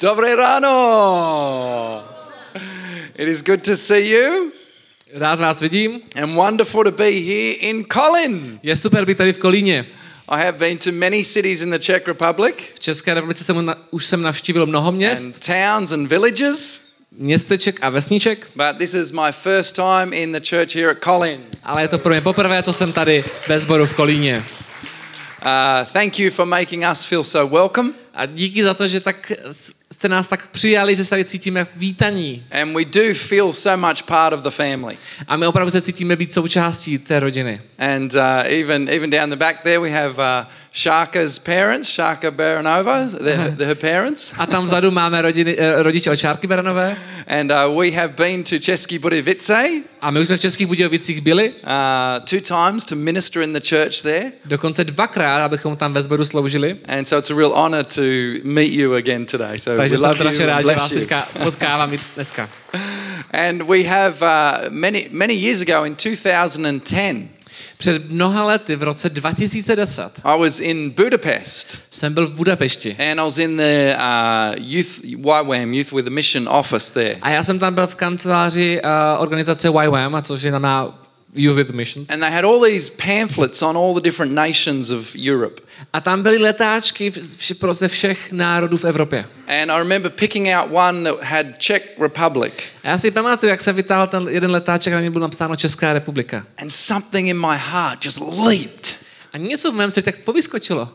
Dobré ráno. It is good to see you Rád vás vidím. and wonderful to be here in Colin. Je super být tady v Kolíně. I have been to many cities in the Czech Republic V České republice jsem, na, už jsem navštívil mnoho měst, and towns and villages, městeček a vesniček, but this is my first time in the church here at Colin. ale je to pro mě poprvé, co jsem tady ve sboru v Kolíně. Uh, thank you for making us feel so welcome. A díky za to, že tak jste nás tak přijali, že se tady cítíme vítaní. And we do feel so much part of the family. A my opravdu se cítíme být součástí té rodiny. And uh, even even down the back there, we have uh, Sharka's parents, Sharka Baranova, they're her parents. A tam vzadu máme rodiny, eh, rodiče od Šárky Beranové. And uh, we have been to Český Budějovice A my už jsme v Českých Budějovicích byli, uh, two times to minister in the church there. dokonce dvakrát, abychom tam ve sboru sloužili. And so it's a real honor to meet you again today. So Takže we love you rád, že bless vás you. teďka potkávám dneska. And we have uh, many many years ago in 2010, Před mnoha lety, v roce 2010, I was in Budapest. jsem byl v Budapešti. And I was in the uh, youth YWAM, Youth with a Mission office there. A já jsem tam byl v kanceláři uh, organizace YWAM, a což je na Youth with Missions. And they had all these pamphlets on all the different nations of Europe. A tam byly letáčky pro ze všech národů v Evropě. And I remember picking out one that had Czech Republic. A já si pamatuju, jak jsem vytáhl ten jeden letáček na něm bylo napsáno Česká republika. And something in my heart just leaped. A něco v mém srdci tak povyskočilo.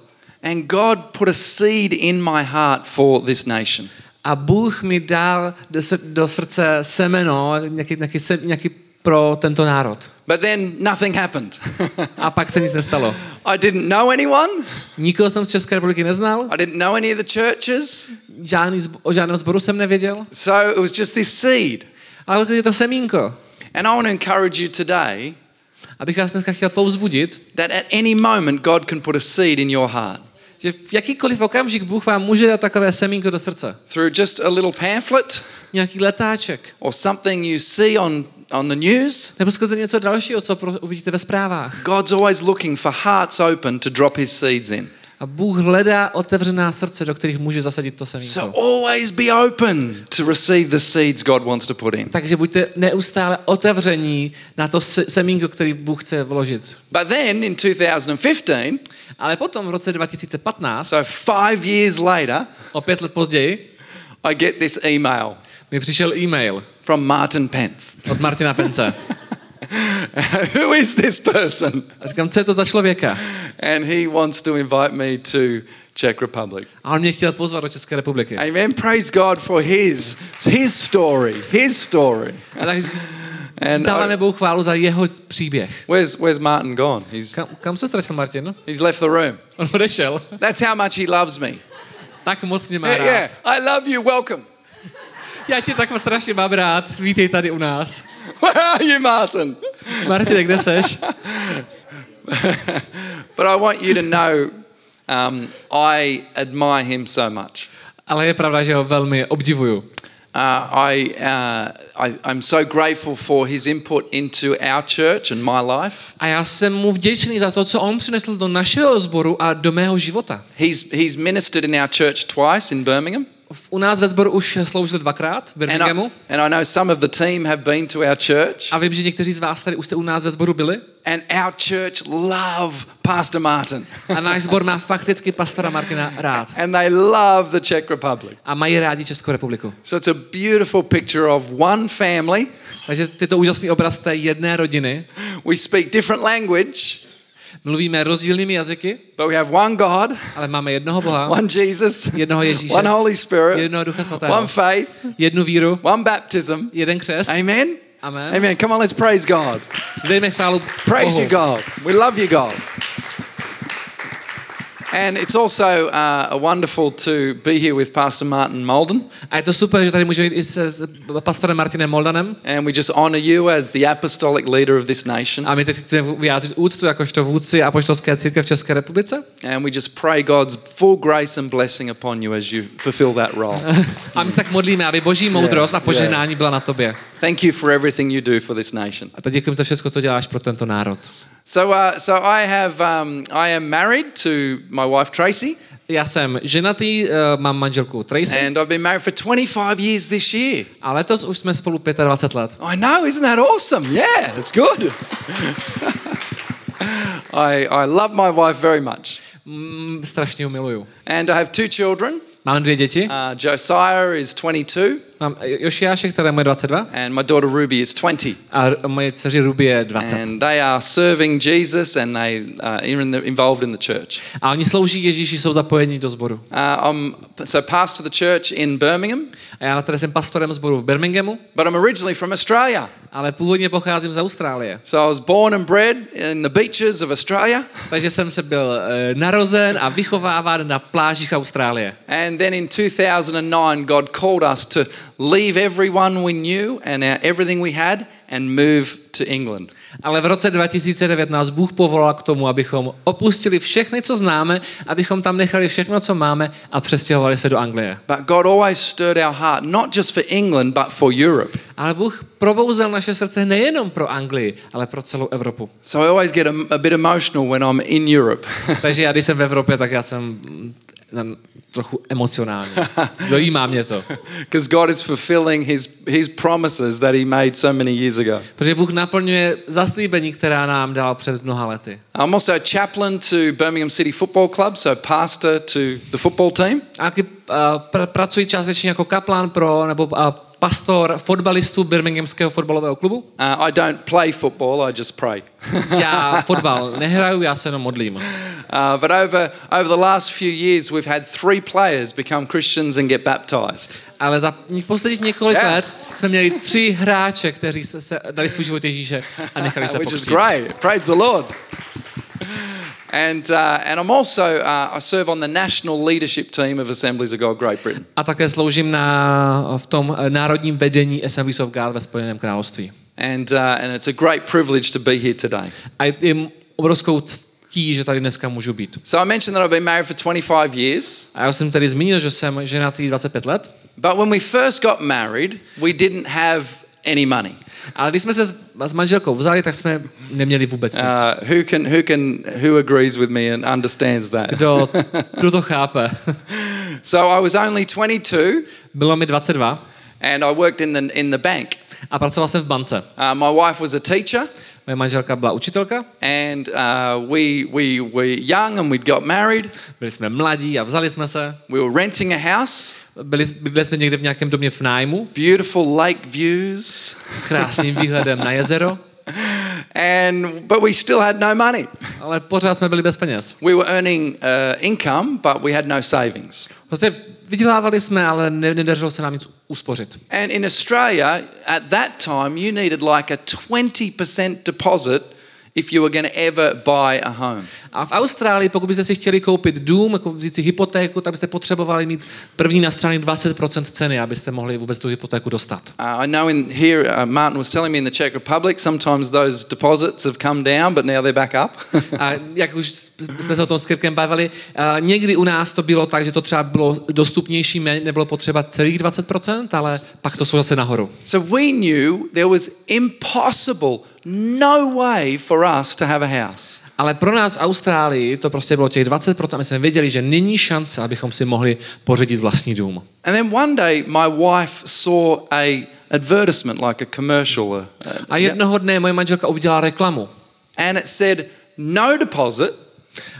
And God put a seed in my heart for this nation. A Bůh mi dal do, sr- do srdce semeno, nějaký, nějaký, nějaký pro tento národ. But then nothing happened. A pak se nic nestalo. I didn't know anyone. Nikoho jsem z České republiky neznal, I didn't know any of the churches. žádný, o žádném sboru jsem nevěděl, So it was just this seed. ale je to semínko. And I want to encourage you today Abych vás dneska chtěl povzbudit, that at any moment God can put a seed in your heart. že v jakýkoliv okamžik Bůh vám může dát takové semínko do srdce. Through just a little pamphlet Nějaký letáček. or something you see on, on the news. Nebo skrze něco dalšího, co pro, uvidíte ve zprávách. God's always looking for hearts open to drop his seeds in. A Bůh hledá otevřená srdce, do kterých může zasadit to So semínko. always be open to receive the seeds God wants to put in. Takže buďte neustále otevření na to se- semínko, který Bůh chce vložit. But then in 2015, Ale potom v roce 2015, so five years later, o pět let později, I get this email mi přišel e-mail from Martin Pence. od Martina Pence. Who is this person? A říkám, co je to za člověka? And he wants to invite me to Czech Republic. A on mě chtěl pozvat do České republiky. Amen. Praise God for his his story. His story. A tak And vzdáváme Bohu chválu za jeho příběh. where's where's Martin gone? He's Kam, kam se ztratil Martin? he's left the room. On odešel. That's how much he loves me. Tak moc mě má Yeah, rád. yeah. I love you. Welcome. Já tě tak strašně mám rád. Vítej tady u nás. You, Martin? Martin, kde seš? But I want you to know um, I admire him so much. Ale je pravda, že ho velmi obdivuju. Uh, I, uh, I, I'm so grateful for his input into our church and my life. A já jsem mu vděčný za to, co on přinesl do našeho sboru a do mého života. He's, he's ministered in our church twice in Birmingham. U nás ve sboru už sloužil dvakrát v And I, Birminghamu. and I know some of the team have been to our church. A vím, že někteří z vás tady už jste u nás ve sboru byli. And our church love Pastor Martin. A náš sbor má fakticky pastora Martina rád. and they love the Czech Republic. A mají rádi Českou republiku. So it's a beautiful picture of one family. Takže tyto úžasný obraz té jedné rodiny. We speak different language, Mluvíme rozdílnými jazyky, but we have one God, ale máme jednoho Boha, one Jesus, jednoho Ježíše, one Holy Spirit, jednoho Ducha Svatého, one faith, jednu víru, one baptism. jeden křest. Amen. Amen. Amen. Come on, let's praise God. Praise you, God. We love you, God. And it's also uh, wonderful to be here with Pastor Martin Molden. A je to super, že tady i se s pastorem Martinem Moldanem. And we just honor you as the apostolic leader of this nation. A my teď chceme vyjádřit úctu jakožto vůdci apoštolské církve v České republice. And we just pray God's full grace and blessing upon you as you fulfill that role. A my se tak modlíme, aby boží moudrost a požehnání byla na tobě. Thank you for everything you do for this nation. A teď děkujeme za všechno, co děláš pro tento národ. So, uh, so I have, um, I am married to my wife Tracy, Já jsem ženatý, uh, mám manželku Tracy and I've been married for 25 years this year. a letos už jsme spolu 25 let. I know, isn't that awesome? Yeah, it's good. I, I love my wife very much. Mm, strašně miluju. And I have two children. Mám dvě děti. Uh, Josiah is 22, Mám Jošiáše, které je 22 and my daughter Ruby is 20. a moje dceři Ruby je 20. And they are serving Jesus and they uh, are in the, involved in the church. A oni slouží Ježíši, jsou zapojeni do sboru. Uh, I'm so pastor the church in Birmingham, A já tady jsem pastorem sboru v Birminghamu, but I'm originally from Australia. ale původně pocházím z Austrálie. So I was born and bred in the beaches of Australia. Takže jsem se byl eh, narozen a vychováván na plážích Austrálie. And then in 2009, God called us to leave everyone we knew and everything we had and move to England. Ale v roce 2009 nás Bůh povolal k tomu, abychom opustili všechny, co známe, abychom tam nechali všechno, co máme a přestěhovali se do Anglie. But God always stirred our heart, not just for England, but for Europe. Ale Bůh probouzel naše srdce nejenom pro Anglii, ale pro celou Evropu. So I always get a, a bit emotional when I'm in Europe. Takže já, když jsem v Evropě, tak já jsem trochu emocionální. Dojímá mě to. Because God is fulfilling his, his promises that he made so many years ago. Protože Bůh naplňuje zaslíbení, která nám dal před mnoha lety. I'm also a chaplain to Birmingham City Football Club, so pastor to the football team. A taky uh, pr- pracuji částečně jako kaplan pro, nebo uh, pastor fotbalistů Birminghamského fotbalového klubu. Uh, I don't play football, I just pray. Já fotbal nehraju, já se jenom modlím. Uh, but over, over the last few years, we've had three players become Christians and get baptized. Ale za ní- posledních několik Yeah. let jsme měli tři hráče, kteří se, se dali svůj život Ježíše a nechali se which is pokřtít. great. Praise the Lord. And, uh, and I'm also, uh, I serve on the national leadership team of Assemblies of God Great Britain. A také sloužím na, v tom eh, národním vedení Assemblies of God ve Spojeném království. And, uh, and it's a great privilege to be here today. A je obrovskou ctí, že tady dneska můžu být. So I mentioned that I've been married for 25 years. A já jsem tady zmínil, že jsem ženatý 25 let, But when we first got married, we didn't have any money. ale když jsme se s, s manželkou vzali, tak jsme neměli vůbec nic. Uh, who, can, who, can, who agrees with me and understands that? Kdo, kdo to chápe? So I was only 22 Bylo mi 22 and I worked in the, in the bank. a pracoval jsem v bance. Uh, my wife was a teacher Moje manželka byla učitelka, and uh, we, we were young and we'd got married. byli jsme mladí a vzali jsme se. We were renting a house, Byli, byli jsme někde v nějakém domě v nájmu beautiful lake views, s krásným výhledem na jezero, and but we still had no money. ale pořád jsme byli bez peněz. We were earning uh, income, but we had no savings. Prostě vydělávali jsme, ale ne, nedařilo se nám nic uspořit. And in Australia, at that time, you needed like a 20% deposit if you were going to ever buy a home. A v Austrálii, pokud byste si chtěli koupit dům, jako vzít si hypotéku, tak byste potřebovali mít první na straně 20% ceny, abyste mohli vůbec tu hypotéku dostat. Uh, I know in here, uh, Martin was telling me in the Czech Republic, sometimes those deposits have come down, but now they're back up. A jak už jsme se o tom s Kirkem bavili, a někdy u nás to bylo tak, že to třeba bylo dostupnější, nebylo potřeba celých 20%, ale pak to jsou zase nahoru. so we knew there was impossible, no way for us to have a house. Ale pro nás v Austrálii to prostě bylo těch 20%, my jsme věděli, že není šance, abychom si mohli pořídit vlastní dům. And then one day, my wife saw a advertisement, like a commercial, uh, A jednoho dne moje manželka uviděla reklamu, and it said no deposit,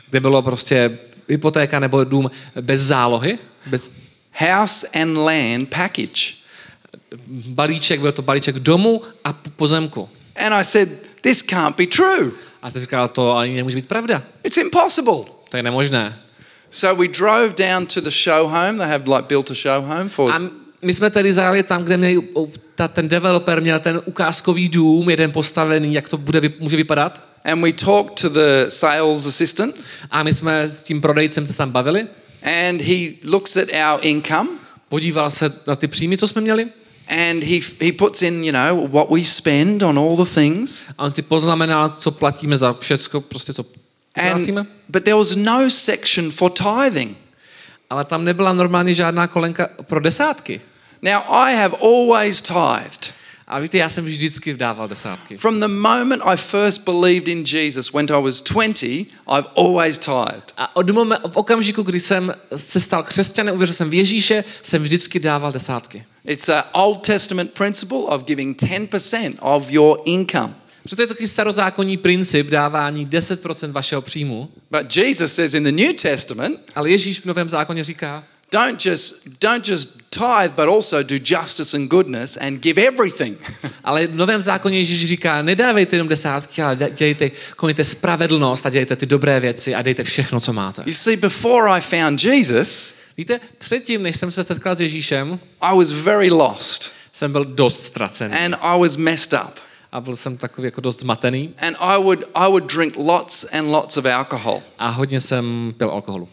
kde bylo prostě hypotéka nebo dům bez zálohy, bez house and land package. balíček, byl to balíček domu a pozemku. And I said, this can't be true. A ty říkala, to ani nemůže být pravda. It's impossible. To je nemožné. So we drove down to the show home. They have like built a show home for A my jsme tedy zajeli tam, kde měli, ta, ten developer měl ten ukázkový dům, jeden postavený, jak to bude, může vypadat. and we talked to the sales assistant A my jsme s tím prodejcem se tam bavili. and he looks at our income Podíval se na ty příjmy, co jsme měli. And he he puts in, you know, what we spend on all the things. A on si poznamenal, co platíme za všecko, prostě co. And but there was no section for tithing. Ale tam nebyla normálně žádná kolenka pro desátky. Now I have always tithed. A víte, já jsem vždycky vdával desátky. From the moment I first believed in Jesus when I was 20, I've always tithed. A od momen, v okamžiku, kdy jsem se stal křesťanem, uvěřil jsem v Ježíše, jsem vždycky dával desátky. It's an Old Testament principle of giving 10% of your income. Proto je to takový starozákonní princip dávání 10% vašeho příjmu, But Jesus says in the New Testament, ale Ježíš v Novém zákoně říká, don't just don't just tithe but also do justice and goodness and give everything. ale v Novém zákoně Ježíš říká, nedávejte jenom desátky, ale dělejte, konejte spravedlnost a dělejte ty dobré věci a dejte všechno, co máte. you see before I found Jesus, Víte, předtím, než jsem se setkal s Ježíšem, I was very lost jsem byl dost ztracený and I was messed up. a byl jsem takový jako dost zmatený And I would I would drink lots and lots of alcohol. a hodně jsem pil alkoholu.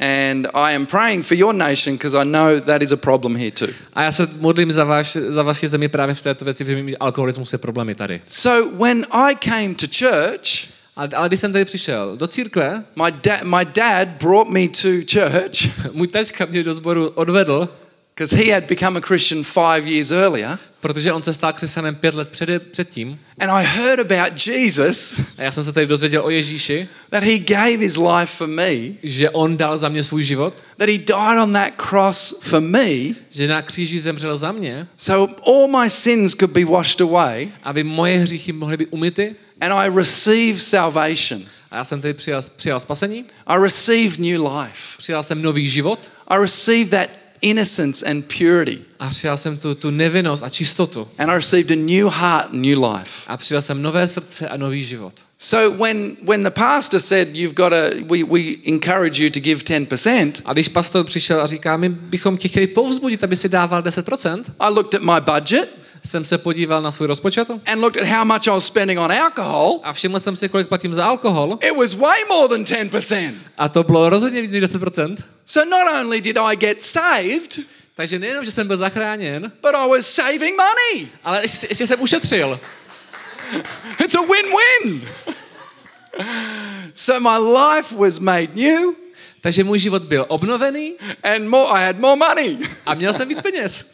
And I am praying for your nation because I know that is a problem here too. A já se modlím za, váš, za vaši zemi právě v této věci, protože alkoholismus je problémy tady. So when I came to church, Ale, ale když jsem tady přišel do církve, my dad my dad brought me to church můj taťka mě do sboru odvedl, because he had become a Christian five years earlier. protože on se stal křesťanem pět let před, předtím. And I heard about Jesus, A já jsem se tady dozvěděl o Ježíši, that he gave his life for me, že on dal za mě svůj život, that he died on that cross for me, že na kříži zemřel za mě, so all my sins could be washed away, aby moje hříchy mohly být umyty. and I received salvation. A já jsem tady přijal, přijal spasení, I received new life. přijal jsem nový život I received that innocence and purity. a přijal jsem tu, tu nevinnost a čistotu. And I received a new heart new life. A přijal jsem nové srdce a nový život. So when, when the pastor said you've got to, we, we encourage you to give 10%, A když pastor přišel a říká, my bychom tě chtěli povzbudit, aby si dával 10%, I looked at my budget jsem se podíval na svůj rozpočet and looked at how much I was spending on alcohol. a všiml jsem si, kolik platím za alkohol. It was way more than 10%. A to bylo rozhodně víc než 10%. So not only did I get saved, Takže nejenom, že jsem byl zachráněn, but I was saving money. ale ještě, ještě jsem ušetřil. It's a win-win. so my life was made new Takže můj život byl obnovený and more I had more money. a měl jsem víc peněz.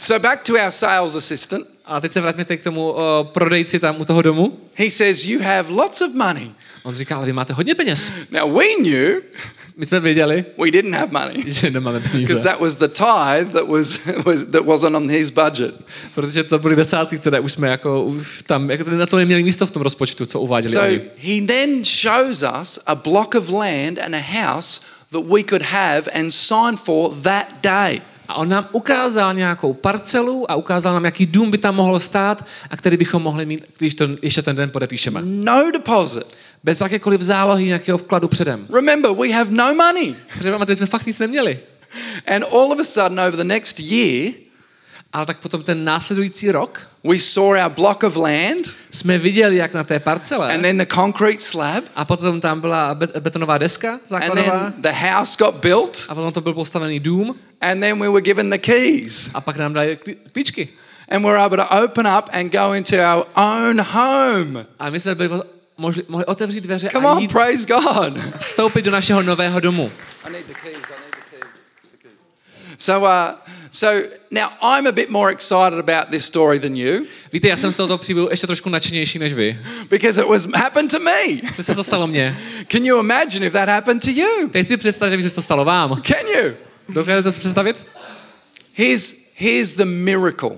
So back to our sales assistant. A teď se vrátíme k tomu uh, prodejci tam u toho domu. He says you have lots of money. On říká, ale vy máte hodně peněz. Now we knew My jsme věděli, we didn't have money že nemáme because peníze. that was the tithe that was, was that wasn't on his budget. Protože to byly desátky, které už jsme jako tam, jako na to neměli místo v tom rozpočtu, co uváděli So oni. he then shows us a block of land and a house that we could have and sign for that day. A on nám ukázal nějakou parcelu a ukázal nám, jaký dům by tam mohl stát a který bychom mohli mít, když to ještě ten den podepíšeme. No deposit. Bez jakékoliv zálohy, nějakého vkladu předem. Remember, we have no money. Protože jsme fakt nic neměli. And all of a sudden, over the next year, Ale tak potom ten následující rok we saw our block of land jsme viděli, jak na té parcele and then the concrete slab, a potom tam byla bet- betonová deska and základová then the house got built, a potom to byl postavený dům and then we were given the keys. a pak nám dali klí- klíčky. And we're able to open up and go into our own home. A my jsme byli mohli, mohli otevřít dveře Come a on, jít, praise God. vstoupit do našeho nového domu. I need the keys. I need the keys. The keys. So, uh, so now I'm a bit more excited about this story than you Víte, já jsem z tohoto příběhu ještě trošku nadšenější než vy. because it was happened to me. To se to stalo mně. Can you imagine if that happened to you? Teď si představte, že se to stalo vám. Can you? Dokážete si představit? Here's here's the miracle.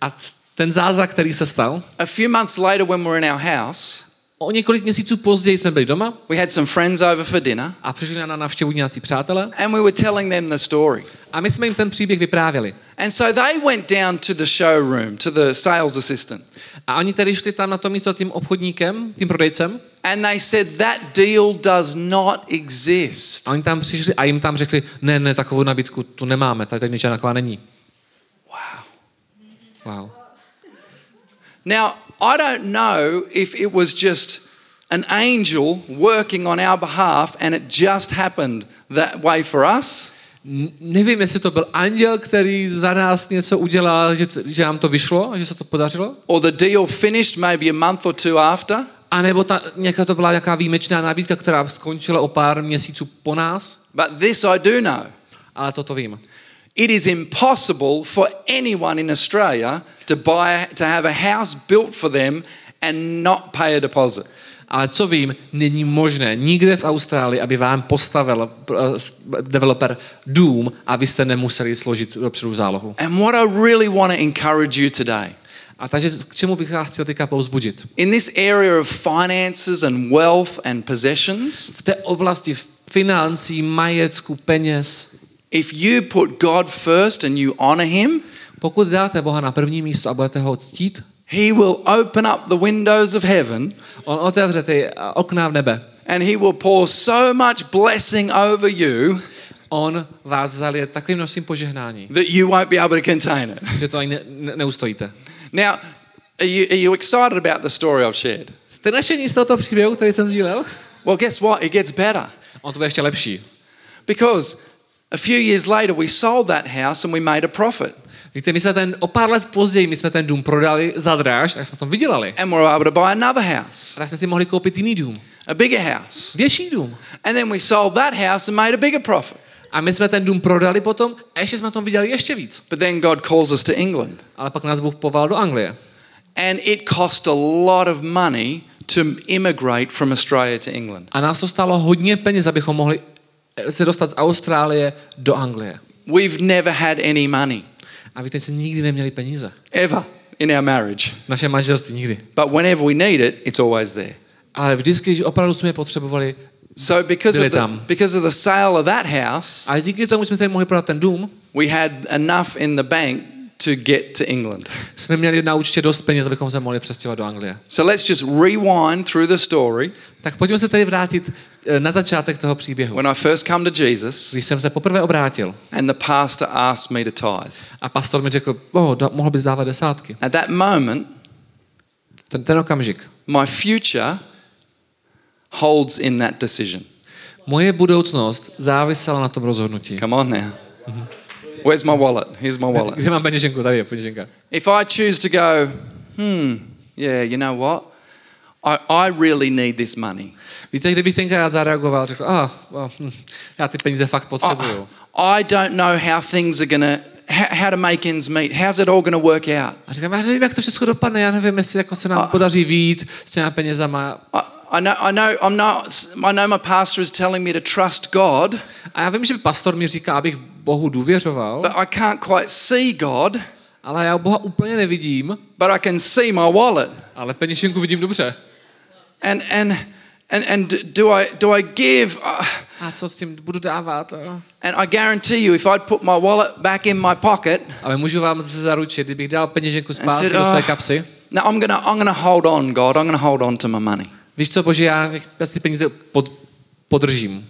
A ten zázrak, který se stal, A few months later, when we were in our house, o několik měsíců později jsme byli doma we had some friends over for dinner, a přišli na návštěvu nějací přátelé and we were telling them the story. A my jsme jim ten příběh vyprávěli. And so they went down to the showroom to the sales assistant, A oni tedy šli tam na to místo tím obchodníkem, tím prodejcem, and they said that deal does not exist. a oni tam přišli a jim tam řekli, ne, ne, takovou nabídku tu nemáme, tady, tady žádná taková není. Wow. Wow. Now, I don't know if it was just an angel working on our behalf and it just happened that way for us, nevím, jestli to byl anděl, který za nás něco udělal, že, že nám to vyšlo, že se to podařilo, or the deal finished maybe a month or two after, a nebo ta, nějaká to byla nějaká výjimečná nabídka, která skončila o pár měsíců po nás, but this I do know. ale toto vím. It is impossible for anyone in Australia to buy to have a house built for them and not pay a deposit. Ale co vím, není možné nikde v Austrálii, aby vám postavil eh, developer dům a vy jste nemuseli složit dopředu zálohu. And what I really want to encourage you today A takže k čemu bych vás chtěl teďka povzbudit? in this area of finances and wealth and possessions, V té oblasti financí, majetku, peněz, if you put God first and you honor him, pokud dáte Boha na první místo a budete ho ctít, he will open up the windows of heaven on otevře ty eh, okna v nebe. and he will pour so much blessing over you On vás zalije takovým množstvím požehnání, that you won't be able to contain it. že to ani ne, ne, neustojíte. Now, are you, are you excited about the story I've shared? Jste nadšení z tohoto příběhu, který jsem sdílel? Well, guess what? It gets better. On to bude ještě lepší. Because a few years later, we sold that house and we made a profit. Víte, my jsme ten, o pár let později, my jsme ten dům prodali za dráž, tak jsme to vydělali. And we were able to buy another house, A tak jsme si mohli koupit jiný dům. a bigger house. Větší dům. And then we sold that house and made a bigger profit. A my jsme ten dům prodali potom a ještě jsme tom vydělali ještě víc. But then God calls us to England. Ale pak nás Bůh poval do Anglie. And it cost a lot of money to immigrate from Australia to England. A nás to stálo hodně peněz, abychom mohli se dostat z Austrálie do Anglie. We've never had any money, A víte, jsme nikdy neměli peníze. ever, in our marriage. V našem manželství nikdy. But whenever we need it, it's always there. Ale vždycky, když opravdu jsme je potřebovali, So because of, the, because of the sale of that house, ale díky tomu jsme mohli prodat ten dům, we had enough in the bank to get to England. jsme měli na účtě dost peněz, abychom se mohli přestěhovat do Anglie. So let's just rewind through the story. Tak pojďme se tady vrátit eh, na začátek toho příběhu. When I first come to Jesus, Když jsem se poprvé obrátil and the pastor asked me to tithe. a pastor mi řekl, oh, da, mohl bys dávat desátky. At that moment, Ten, ten okamžik. my future holds in that decision. Moje budoucnost závisela na tom rozhodnutí. Come on now. Where's my wallet? Here's my wallet. Kde mám peněženku? Tady je peněženka. If I choose to go, hmm, yeah, you know what? I, I really need this money. Víte, kdybych tenkrát zareagoval, řekl, ah, well, hm, já ty peníze fakt potřebuju. I, I don't know how things are gonna, how, to make ends meet. How's it all gonna work out? A říkám, já nevím, jak to všechno dopadne, já nevím, jestli jako se nám podaří výjít s těma penězama. I, I know, I know, I'm not. I know my pastor is telling me to trust God, A já vím, že pastor mi říká, abych Bohu důvěřoval, but I can't quite see God, ale já Boha úplně nevidím, but I can see my wallet. ale peněženku vidím dobře. And and and and do I do I give? Uh, A co s tím budu dávat? and I guarantee you, if I'd put my wallet back in my pocket, Ale můžu vám se zaručit, kdybych dal peněženku zpátky said, do své "Oh, kapsy, no, I'm gonna I'm gonna hold on, God. I'm gonna hold on to my money. víš co, Bože, já, já si ty peníze pod, podržím.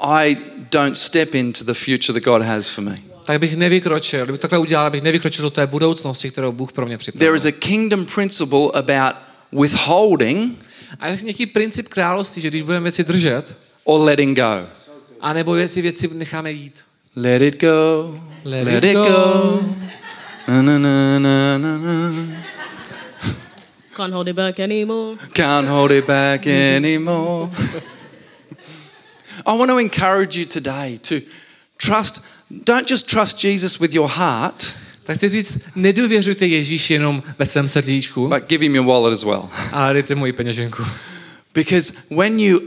I don't step into the future that God has for me. Tak bych nevykročil, kdybych takhle udělal, abych nevykročil do té budoucnosti, kterou Bůh pro mě There připravil. is a kingdom principle about withholding A je nějaký princip království, že když budeme věci držet, or letting go. anebo věci věci necháme jít. Let it go. Let Let, it it go. go. Na, na, na, na, na, na. Can't hold it back anymore. Can't hold it back anymore. I want to encourage you today to trust, don't just trust Jesus with your heart, Tak chci říct, nedůvěřujte Ježíši jenom ve svém srdíčku, but give him your wallet as well. ale dejte moji peněženku. Because when you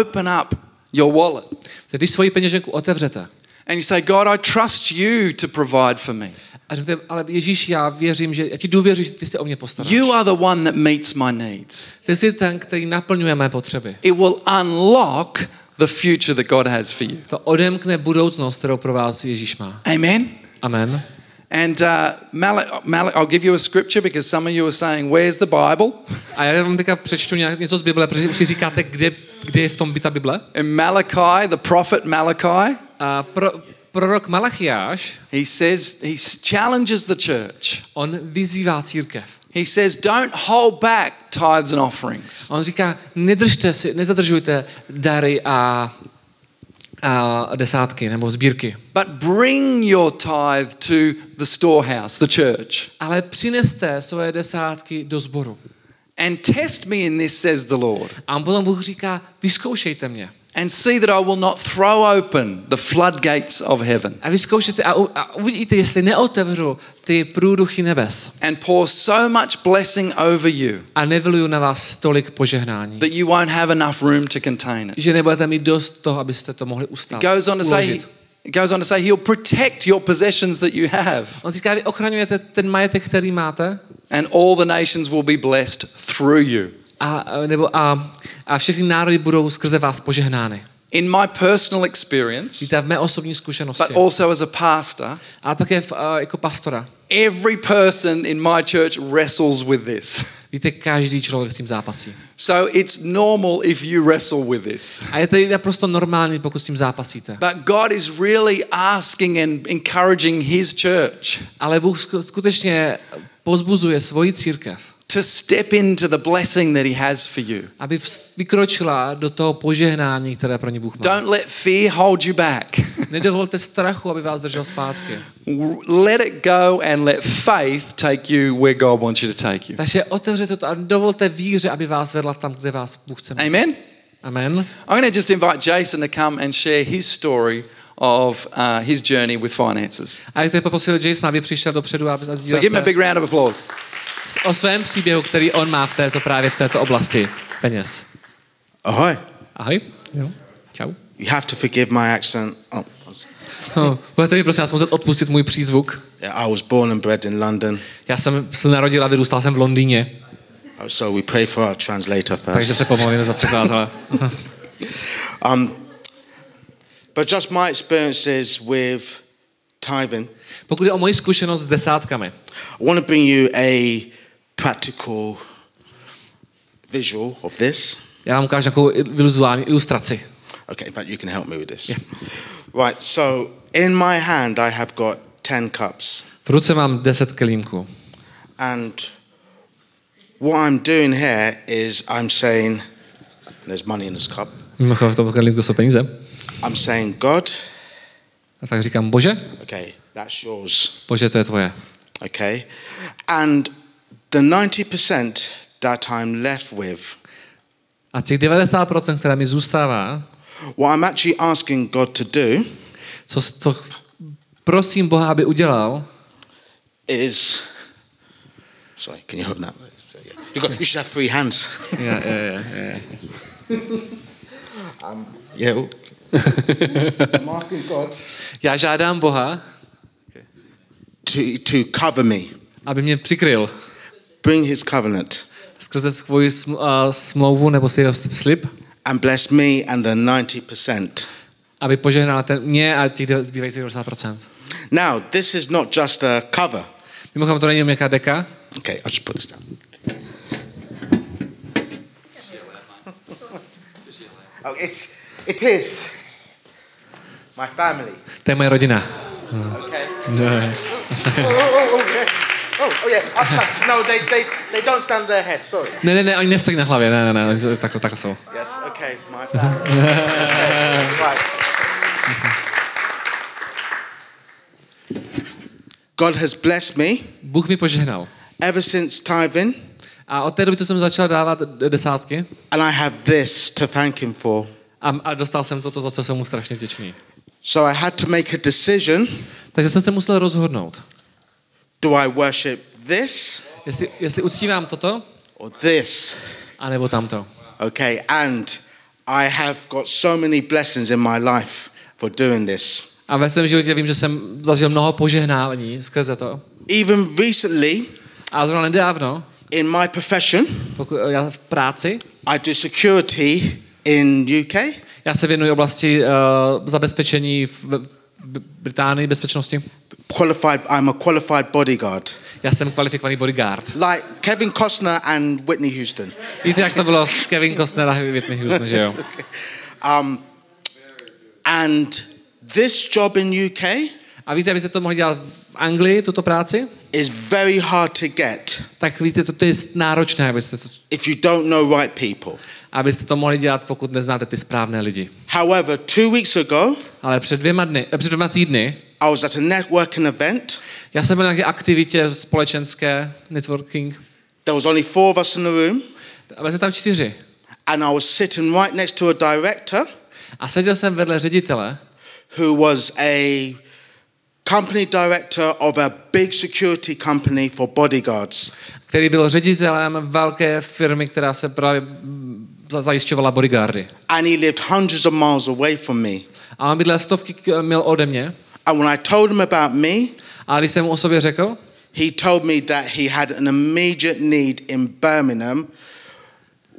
open up your wallet Když svoji peněženku otevřete and you say, God, I trust you to provide for me, a řeknete, ale Ježíši, já věřím, že já ti důvěřím, že ty se o mě postaráš. you are the one that meets my needs. Ty jsi ten, který naplňuje mé potřeby. It will unlock the future that God has for you. To odemkne budoucnost, kterou pro vás Ježíš má. Amen. Amen. And uh, Mal- Mal- I'll give you a scripture because some of you are saying, Where's the Bible? A já vám teďka přečtu něco z Bible, protože už si říkáte, kde, kde je v tom ta Bible. In Malachi, the prophet Malachi, A pro, prorok Malachiáš, he says, he challenges the church. on vyzývá církev. He says, Don't hold back tithes and offerings. On říká, nedržte si, nezadržujte dary a, a desátky nebo sbírky, But bring your tithe to the storehouse, the church, ale přineste svoje desátky do sboru. and test me in this, says the Lord. A potom Bůh říká, vyzkoušejte mě. And see that I will not throw open the floodgates of heaven A vyzkoušete a, a uvidíte, jestli neotevřu ty průduchy nebes and pour so much blessing over you a nevyluju na vás tolik požehnání, that you won't have enough room to contain it. že nebudete mít dost toho, abyste to mohli ustát. Goes on to say, it goes on to say, He'll protect your possessions that you have, On říká, vy ochraňujete ten majetek, který máte and all the nations will be blessed through you. A, nebo a, a všechny národy budou skrze vás požehnány. In my personal experience, Víte, v mé osobní zkušenosti, but also as a pastor, a také v, a, jako pastora. every person in my church wrestles with this. Víte, každý člověk s tím zápasí. So it's normal if you wrestle with this. A je to naprosto normální, pokud s tím zápasíte. But God is really asking and encouraging His church Ale Bůh sku- skutečně pozbuzuje svoji církev, to step into the blessing that He has for you. aby vykročila do toho požehnání, které pro ně Bůh má. Don't let fear hold you back. Nedovolte strachu, aby vás držel zpátky. let it go and let faith take you where God wants you to take you. Takže otevřete to a dovolte víře, aby vás vedla tam, kde vás Bůh chce. Amen. Amen. I'm going to just invite Jason to come and share his story of uh, his journey with finances. A teď poprosil Jason, aby přišel dopředu a So sdílel give him a big round of applause. O svém příběhu, který on má v této právě v této oblasti peněz. Ahoy. Ahoj. Jo. Čau. You have to forgive my accent. Oh, No, budete mi prosím vás muset odpustit můj přízvuk. yeah, I was born and bred in London. Já jsem se narodil a vyrůstal jsem v Londýně, Oh, So we pray for our translator takže first. se pomolíme za překladatele. Um, but just my experiences with tithing, Pokud je o moji zkušenost s desátkami, I want to bring you a practical visual of this. já vám ukážu takovou vizuální ilustraci. Okay, in fact, you can help me with this. Right, so in my hand, I have got 10 cups. V ruce mám 10 kelímků. And what I'm doing here is I'm saying, there's money in this cup. V tom kelímku jsou peníze. I'm saying, God, A tak říkám, bože, okay, that's yours. bože, to je tvoje. Okay? And the 90% that I'm left with, A těch 90%, které mi zůstává, what I'm actually asking God to do co, co prosím Boha, aby udělal, is. Sorry, can you hold that? You, got, you should have three hands. je, je, je, je. Yeah. I'm asking God já žádám Boha, to, to cover me, aby mě přikryl bring his covenant, skrze svoji smlouvu nebo si slib, and bless me and the 90%. aby požehnal ten, mě a těch zbývajících 90%. Now, this is not just a cover. Mimochodem to není nějaká deka, Okay, I'll just put this down. Oh, it's, it is my family. to je moje rodina. Okay. No, they, they, they don't stand on their head. Sorry. Ne, ne, ne, oni nestojí na hlavě, ne, ne, ne, takhle, takhle jsou. Yes. Okay, my family. okay, right. God has blessed me Bůh mi požehnal. ever since tithing, A od té doby, co jsem začal dávat desátky, and I have this to thank Him for. a, a dostal jsem toto, za co jsem mu strašně vděčný. So I had to make a decision. Takže jsem se musel rozhodnout, Do I worship this jestli, jestli uctívám toto, or this? anebo tamto. Okay, and I have got so many blessings in my life for doing this. A ve svém životě vím, že jsem zažil mnoho požehnání skrze to. Even recently, A zrovna nedávno, in my profession, pokud, já v práci, I do security in UK. Já se věnuji oblasti uh, zabezpečení v, Británii, bezpečnosti. Qualified, I'm a qualified bodyguard, Já jsem kvalifikovaný bodyguard. like Kevin Costner and Whitney Houston. Víte, jak to bylo s Kevin Costner a Whitney Houston, že jo? Um, and this job in UK A víte, abyste to mohli dělat v Anglii, tuto práci, is very hard to get tak víte, to, to je náročné, abyste to, if you don't know right people. Abyste to mohli dělat, pokud neznáte ty správné lidi. However, two weeks ago, Ale před dvěma, dny, eh, před dvěma týdny I was at a networking event. já jsem byl na nějaké aktivitě společenské, networking, There was only four of us in the room, a byli jsme tam čtyři. and I was sitting right next to a director A seděl jsem vedle ředitele, who was a company director of a big security company for bodyguards. který byl ředitelem velké firmy, která se právě zajišťovala bodyguardy. And he lived hundreds of miles away from me. A on bydlel stovky mil ode mě. And when I told him about me, A když jsem mu o sobě řekl, he told me that he had an immediate need in Birmingham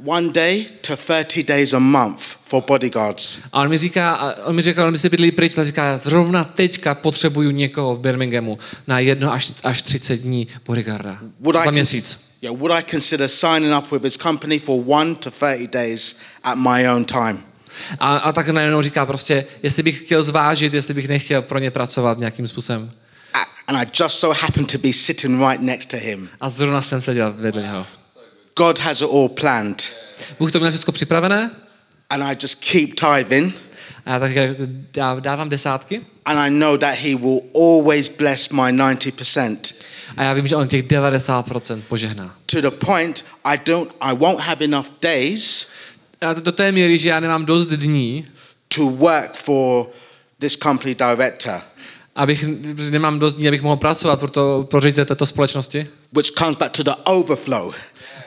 one day to 30 days a month for bodyguards. a on mi říká, a on mi řekl, on mi se bydlí pryč, ale říká, zrovna teďka potřebuju někoho v Birminghamu na jedno až, až 30 dní bodyguarda. Would I, Za cons- měsíc. Yeah, would I consider signing up with his company for one to 30 days at my own time? A, a tak najednou říká prostě, jestli bych chtěl zvážit, jestli bych nechtěl pro ně pracovat nějakým způsobem. And I just so happened to be sitting right next to him. A zrovna jsem seděl vedle něho. God has it all planned. Bůh to měl všechno připravené And I just keep tithing. A já tak dá- dávám desátky And I know that he will always bless my 90% a já vím, že on těch 90% požehná. to the point I don't I won't have enough days A to do té míry, že já nemám dost dní, to work for this company director, abych, nemám dost dní, abych mohl pracovat pro, to, pro ředitele této společnosti. which comes back to the overflow.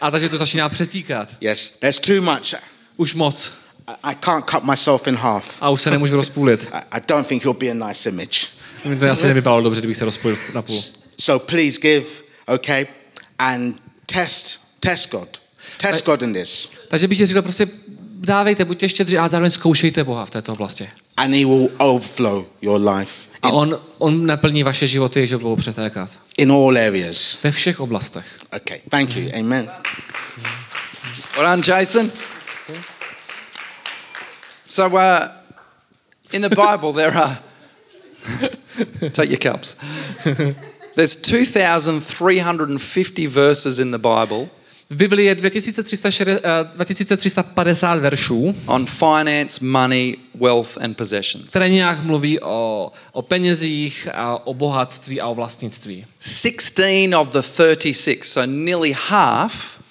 A takže to začíná přetíkat. Yes, there's too much. Už moc. I, can't cut myself in half. A už se nemůžu rozpůlit. I, don't think it'll be a nice image. Mi to asi nevypadalo dobře, kdybych se rozpůlil na půl. So please give, okay, and test test God. Test God in this. Takže bych ti řekl, prostě dávejte, buďte štědří, ale zároveň zkoušejte Boha v této oblasti. And he will overflow your life A on, on naplní vaše životy, že budou přetékat. in all areas. Ve všech oblastech. Okay, thank you. Amen. Well done, Jason. So, uh, in the Bible, there are. take your cups. There's 2,350 verses in the Bible V Biblii je 2360, eh, 2350 veršů, on finance, money, wealth, and possessions. které nějak mluví o, o penězích, a o bohatství a o vlastnictví. 16 of the 36, so nearly half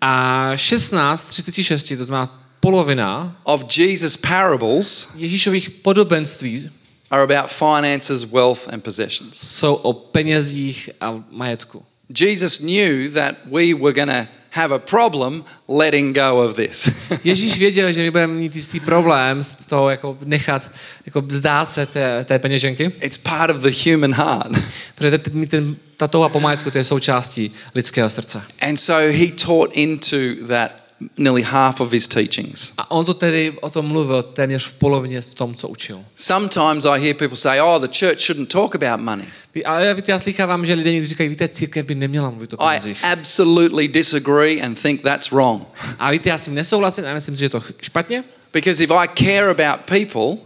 A 16, 36, to znamená polovina of Jesus' parables Ježíšových podobenství are about finances, wealth, and possessions. jsou o penězích a majetku. Jesus knew that we were going to have a problem letting go of this. Ježíš věděl, že my budeme mít jistý problém s toho jako nechat, jako vzdát se té, té peněženky, it's part of the human heart. protože ten, ten, ta touha po majetku to je součástí lidského srdce. And so he taught into that nearly half of his teachings. A on to tedy o tom mluvil téměř v polovině v tom, co učil. Sometimes I hear people say, oh, the church shouldn't talk about money. A já, víte, já slychávám, že lidé někdy říkají, víte, církev by neměla mluvit o I penězích. absolutely disagree and think that's wrong. A víte, já s tím nesouhlasím a myslím, že je to špatně, Because if I care about people,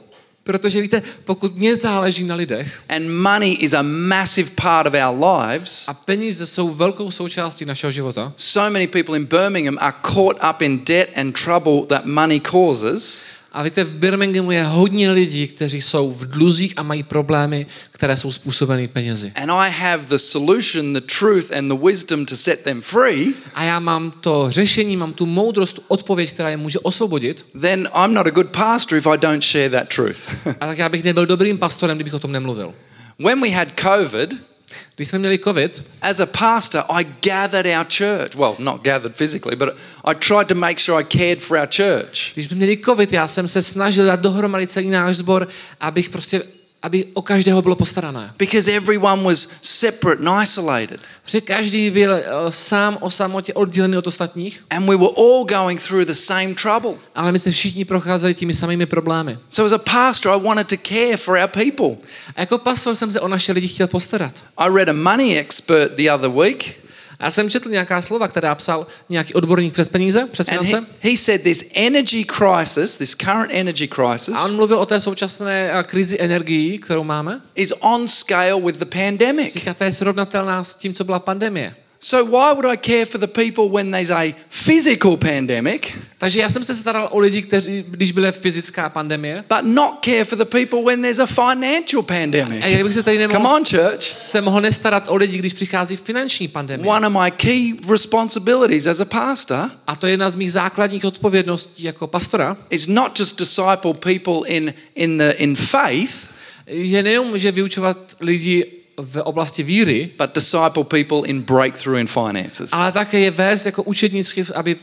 protože víte, pokud mě záleží na lidech and money is a massive part of our lives, a peníze jsou velkou součástí našeho života, so many people in Birmingham are caught up in debt and trouble that money causes. A víte, v Birminghamu je hodně lidí, kteří jsou v dluzích a mají problémy, které jsou způsobeny penězi. And I have the solution, the truth, and the wisdom to set them free. A já mám to řešení, mám tu moudrost, tu odpověď, která je může osvobodit. Then I'm not a good pastor if I don't share that truth. A tak já bych nebyl dobrým pastorem, kdybych o tom nemluvil. when we had COVID, Když jsme měli covid, as a pastor, I gathered our church. Well, not gathered physically, but I tried to make sure I cared for our church. když jsme měli covid, já jsem se snažil dát dohromady celý náš sbor, abych prostě, aby o každého bylo postarané. Because everyone was separate and isolated. Protože každý byl eh, sám o samotě oddělený od ostatních, And we were all going through the same trouble. ale my jsme všichni procházeli těmi samými problémy. So, as a pastor, I wanted to care for our people. A jako pastor jsem se o naše lidi chtěl postarat. I read a money expert the other week, já jsem četl nějaká slova, která psal nějaký odborník přes peníze, přes and he, finance. he said this energy crisis, this current energy A on crisis, mluvil o té současné eh, krizi energií, kterou máme. is on scale with the pandemic. Říká, to je srovnatelná s tím, co byla pandemie. So, why would I care for the people when there's a physical pandemic? Takže já jsem se staral o lidi, kteří, když byla fyzická pandemie, but not care for the people when there's a financial pandemic. a jak bych se tady Come nemohl, on, church. se mohl nestarat o lidi, když přichází finanční pandemie. One of my key responsibilities as a pastor A to je jedna z mých základních odpovědností jako pastora, is not just disciple people in, in, the, in faith, že nejenom, že vyučovat lidi v oblasti víry, but disciple people in breakthrough in finances. ale také je vést jako učednicky, aby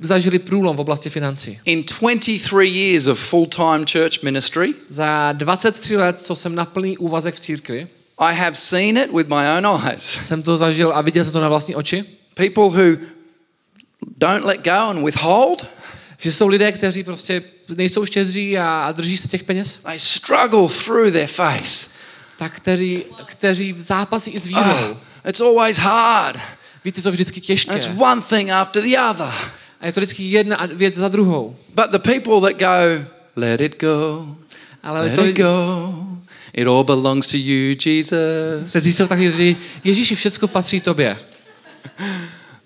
zažili průlom v oblasti financí. In 23 years of full time church ministry, Za 23 let, co jsem na plný úvazek v církvi, I have seen it with my own eyes. jsem to zažil a viděl jsem to na vlastní oči, People who don't let go and withhold, že jsou lidé, kteří prostě nejsou štědří a, a drží se těch peněz, they struggle through their faith. Tak kteří, kteří zápasí i s vírou. Ah, it's always hard. Víte, to je vždycky And těžké. it's one thing after the other. A je to vždycky jedna věc za druhou. But the people that go, let it go, Ale let to, it go, it all belongs to you, Jesus. Ježíši, všecko patří tobě.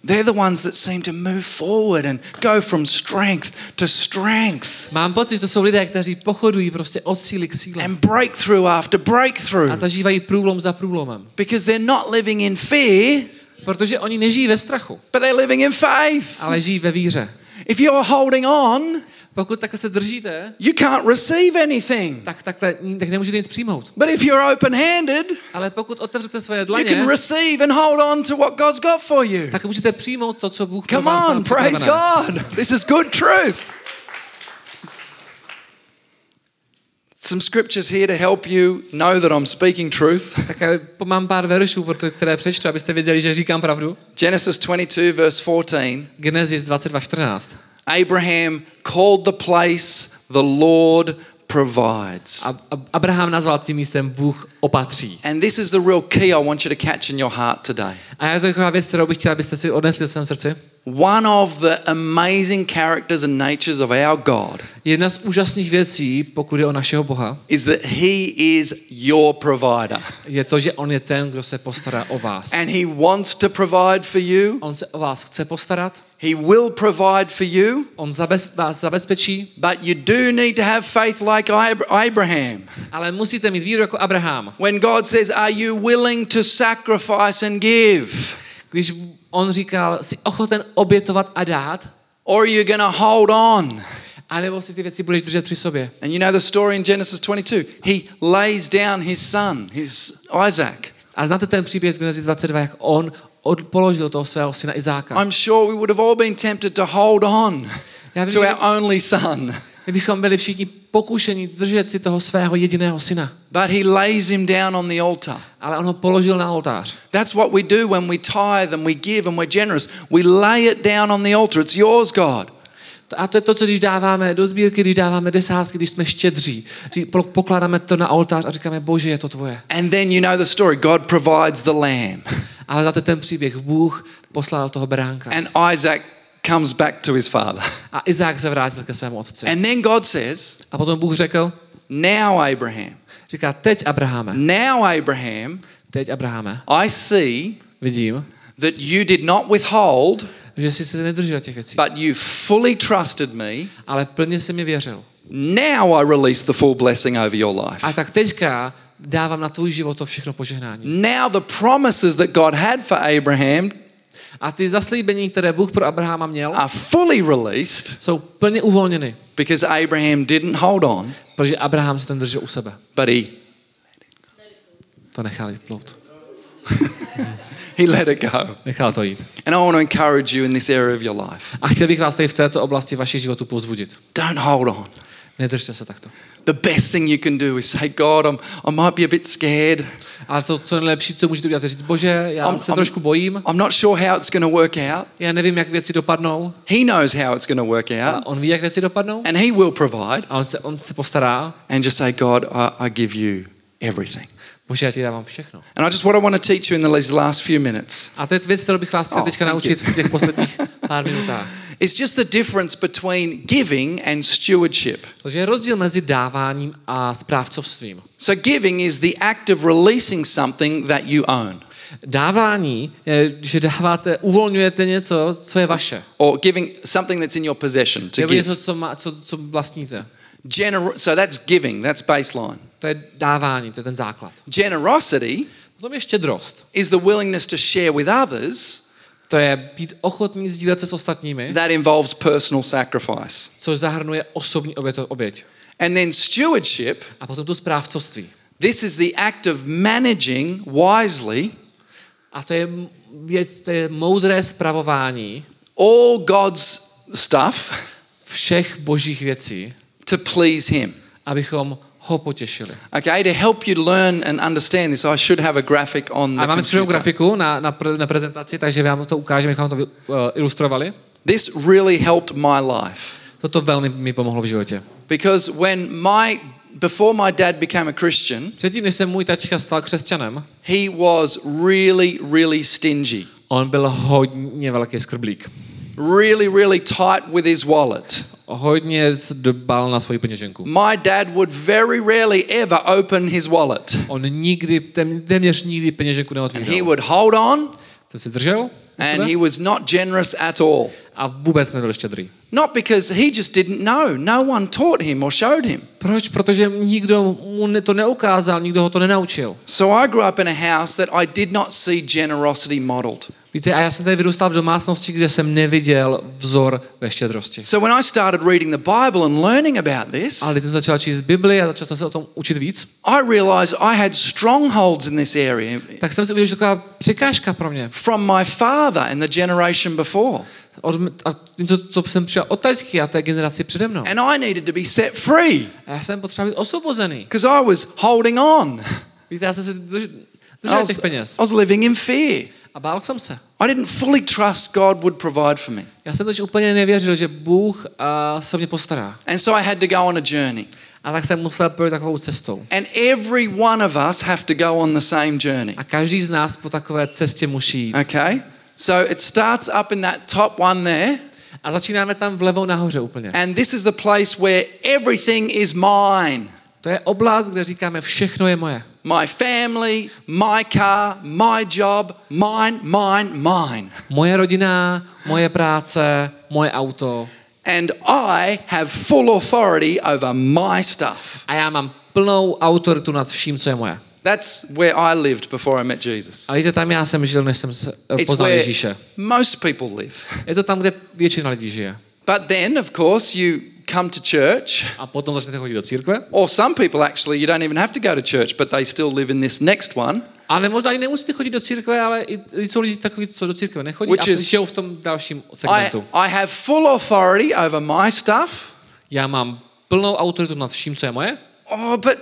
They're the ones that seem to move forward and go from strength to strength Mám pocit, že to jsou lidé, kteří pochodují prostě od síly k síle and breakthrough after a breakthrough zažívají průlom za průlomem. because they're not living in fear, Protože oni nežijí ve strachu, but they're living in faith. ale žijí ve víře. If you're holding on, Pokud takhle se držíte, you can't receive anything. tak takhle tak nemůžete nic přijmout. But if you're open handed, Ale pokud otevřete svoje you dlaně, can receive and hold on to what God's got for you. tak můžete přijmout to, co Bůh pro Come vás má on, praise. God. This is good truth. Some scriptures here to help you know that I'm speaking truth. Tak mám pár veršů, které přečtu, abyste věděli, že říkám pravdu. Genesis 22, verse 14. Genesis 22.14. Abraham called the place the Lord provides. Abraham nazval tím místem Bůh opatří. And this is the real key I want you to catch in your heart today. A já to je taková věc, kterou bych chtěl, abyste si odnesli v svém srdci. One of the amazing characters and natures of our God Jedna z úžasných věcí, pokud je o našeho Boha, is that He is your provider. je to, že On je ten, kdo se postará o vás. And He wants to provide for you. On se o vás chce postarat, He will provide for you. On zabez, vás zabezpečí, But you do need to have faith like Ab- Abraham. ale musíte mít víru jako Abraham. When God says, Are you willing to sacrifice and give? Když on říkal, jsi ochoten obětovat a dát, Or are you going to hold on? anebo si ty věci budeš držet při sobě. And you know the story in Genesis 22. He lays down his son, his Isaac. A znáte ten příběh z Genesis 22, jak on položil toho svého syna Izáka. I'm sure we would have all been tempted to hold on vím, to our only son. my bychom byli všichni pokušení držet si toho svého jediného syna. But he lays him down on the altar. Ale on ho položil na oltář. That's what we do when we tithe and we give and we're generous. We lay it down on the altar. It's yours, God. A to je to, co když dáváme do sbírky, když dáváme desátky, když jsme štědří. Ří- po- Pokládáme to na oltář a říkáme, bože, je to tvoje. And then you know the story. God provides the lamb. Ale znáte ten příběh, Bůh poslal toho beránka. And Isaac comes back to his father. A Izák se vrátil ke svému otci. And then God says, A potom Bůh řekl, Now, Abraham, říká, teď Abrahame, now, Abraham, teď Abrahame, I see vidím, that you did not withhold, že jsi se nedržel těch věcí, but you fully trusted me. ale plně si mi věřil. Now I release the full blessing over your life. A tak teďka dávám na tvůj život to všechno požehnání. Now the promises that God had for Abraham A ty zaslíbení, které Bůh pro Abrahama měl, are fully released jsou plně uvolněny, because Abraham didn't hold on, protože Abraham se ten držel u sebe. but he, To nechal plout. he let it go. Nechal to jít. And I want to encourage you in this area of your life. A chtěl bych vás tady v této oblasti vašich životů povzbudit. Don't hold on. Nedržte se takto. The best thing you can do is say, God, I'm, I might be a bit scared. Ale to, co nejlepší, co můžete udělat, je říct, bože, já I'm- se I'm- trošku bojím, I'm not sure how it's going to work out. já nevím, jak věci dopadnou, He knows how it's going to work out. on ví, jak věci dopadnou And He will provide. a on se, on se postará. And just say, God, I, I give you everything. Bože, já ti dávám všechno. And I just what I want to teach you in the last few minutes A to je věc, kterou bych vás chtěl Oh, teďka naučit you. v těch posledních pár minutách. is just the difference between giving and stewardship. Takže je rozdíl mezi dáváním a správcovstvím. So giving is the act of releasing something that you own. Dávání, je, že dáváte, uvolňujete něco, co je vaše. or giving something that's in your possession to Nebo give. něco, co, má, co, co vlastníte. Gener- so that's giving, that's baseline. To je dávání, to je ten základ. Generosity Potom je štědrost. is the willingness to share with others To je být ochotný sdílet se s ostatními, that involves personal sacrifice. což zahrnuje osobní oběť. oběť. And then stewardship, A potom tu správcovství. this is the act of managing wisely A to je věc, to je moudré spravování all God's stuff všech božích věcí, to please Him. abychom ho potěšili. Okay, to help you learn and understand this, I should have a graphic on the A máme computer. grafiku na, na, na prezentaci, takže vám to ukážeme, jak vám to uh, ilustrovali. This really helped my life Toto velmi mi pomohlo v životě. because when my before my dad became a Christian, Předtím, než se můj tačka stal křesťanem, he was really, really stingy, on byl hodně velký skrblík. Really, really tight with his wallet. Hodně dbal na svoji peněženku. My dad would very rarely ever open his wallet. On nikdy, tém- téměř nikdy peněženku And he neotvíral. would hold on To si držel and he was not generous at all. a vůbec nebyl štědrý. Not because he just didn't know. No one taught him or showed him. Proč? Protože nikdo mu to neukázal, nikdo ho to nenaučil. So I grew up in a house that I did not see generosity modeled. Víte, a já jsem tady vyrůstal v domácnosti, kde jsem neviděl vzor ve štědrosti. So when I started reading the Bible and learning about this, Ale když jsem začal číst Bibli a začal jsem se o tom učit víc, I realized I had strongholds in this area tak jsem si uvědomil, že to taková překážka pro mě. from my father and the generation before. Od, a něco, co jsem přišel od taťky a té generaci přede mnou. And I needed to be set free A já jsem potřeboval být osvobozený. because I was holding on. Víte, já jsem se držel was, těch peněz. I was living in fear. A bál jsem se. I didn't fully trust God would provide for me. Já jsem totiž úplně nevěřil, že Bůh a, se mě postará. And so I had to go on a journey. A tak jsem musel projít takovou cestou. And every one of us have to go on the same journey. A každý z nás po takové cestě musí jít. Okay? So it starts up in that top one there. A začínáme tam vlevo nahoře úplně. And this is the place where everything is mine. To je oblast, kde říkáme, všechno je moje. My family, my car, my job, mine, mine, mine. Moje rodina, moje práce, moje auto. And I have full authority over my stuff. A já mám plnou autoritu nad vším, co je moje. That's where I lived before I met Jesus. A víte, tam já jsem žil, než jsem se eh, poznal Ježíše. most people live. Je to tam, kde většina lidí žije. But then, of course, you come to church, A potom začnete chodit do církve. or some people actually, you don't even have to go to church, but they still live in this next one, Ale možná i nemusíte chodit do církve, ale i, i jsou lidi takový, co do církve nechodí Which a žijou v tom dalším I, segmentu. I have full authority over my stuff. Já mám plnou autoritu nad vším, co je moje, Oh, but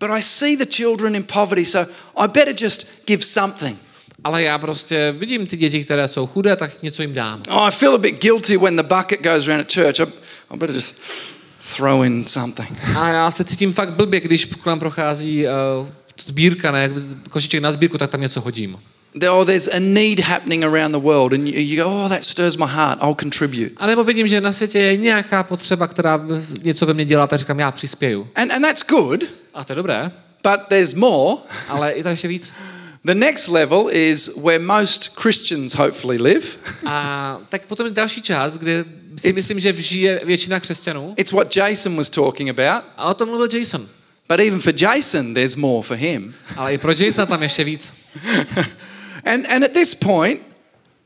but I see the children in poverty, so I better just give something. ale já prostě vidím ty děti, které jsou chudé, tak něco jim dám. Oh, I feel a bit guilty when the bucket goes around at church. I, I better just throw in something. A já se cítím fakt blbě, když k nám prochází uh, sbírka, ne, košíček na sbírku, tak tam něco hodím. There, oh, there's a need happening around the world, and you, go, oh, that stirs my heart. I'll contribute. A nebo vidím, že na světě je nějaká potřeba, která něco ve mně dělá, tak říkám, já přispěju. And, and that's good, A to je dobré, but there's more. ale i tak ještě víc. The next level is where most Christians hopefully live. A tak potom je další část, kde si It's- myslím, že žije většina křesťanů. It's what Jason was talking about. A o tom mluvil Jason. But even for Jason, there's more for him. Ale i pro Jasona tam ještě víc. and, and at this point,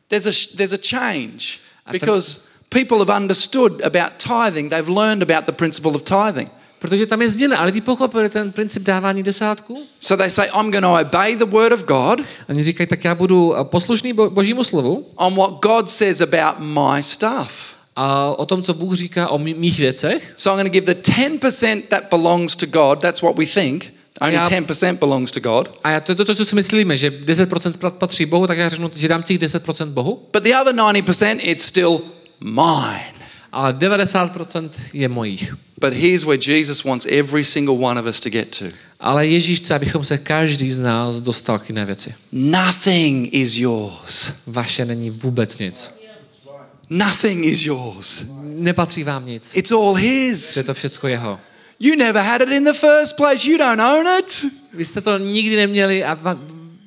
there's a, there's a change because people have understood about tithing. They've learned about the principle of tithing. Protože tam je změna, ale ty pochopili ten princip dávání desátku. So they say, I'm going to obey the word of God Oni říkají, tak já budu eh, poslušný bo- božímu slovu on what God says about my stuff. A o tom, co Bůh říká o mý- mých věcech. So I'm going to give the 10% that belongs to God. That's what we think. Only Yeah. 10% belongs to God. A já- to je to, co si myslíme, že 10% pat- patří Bohu, tak já řeknu, že dám těch 10% Bohu, But the other 90%, it's still mine. ale 90% je mojich. But here's where Jesus wants every single one of us to get to. Ale Ježíš chce, abychom se každý z nás dostal k jiné věci. Nothing is yours. Vaše není vůbec nic. Nothing is yours. Nepatří vám nic. It's all Je his. to všecko jeho. You never had it in the first place. You don't own it. Vy jste to nikdy neměli a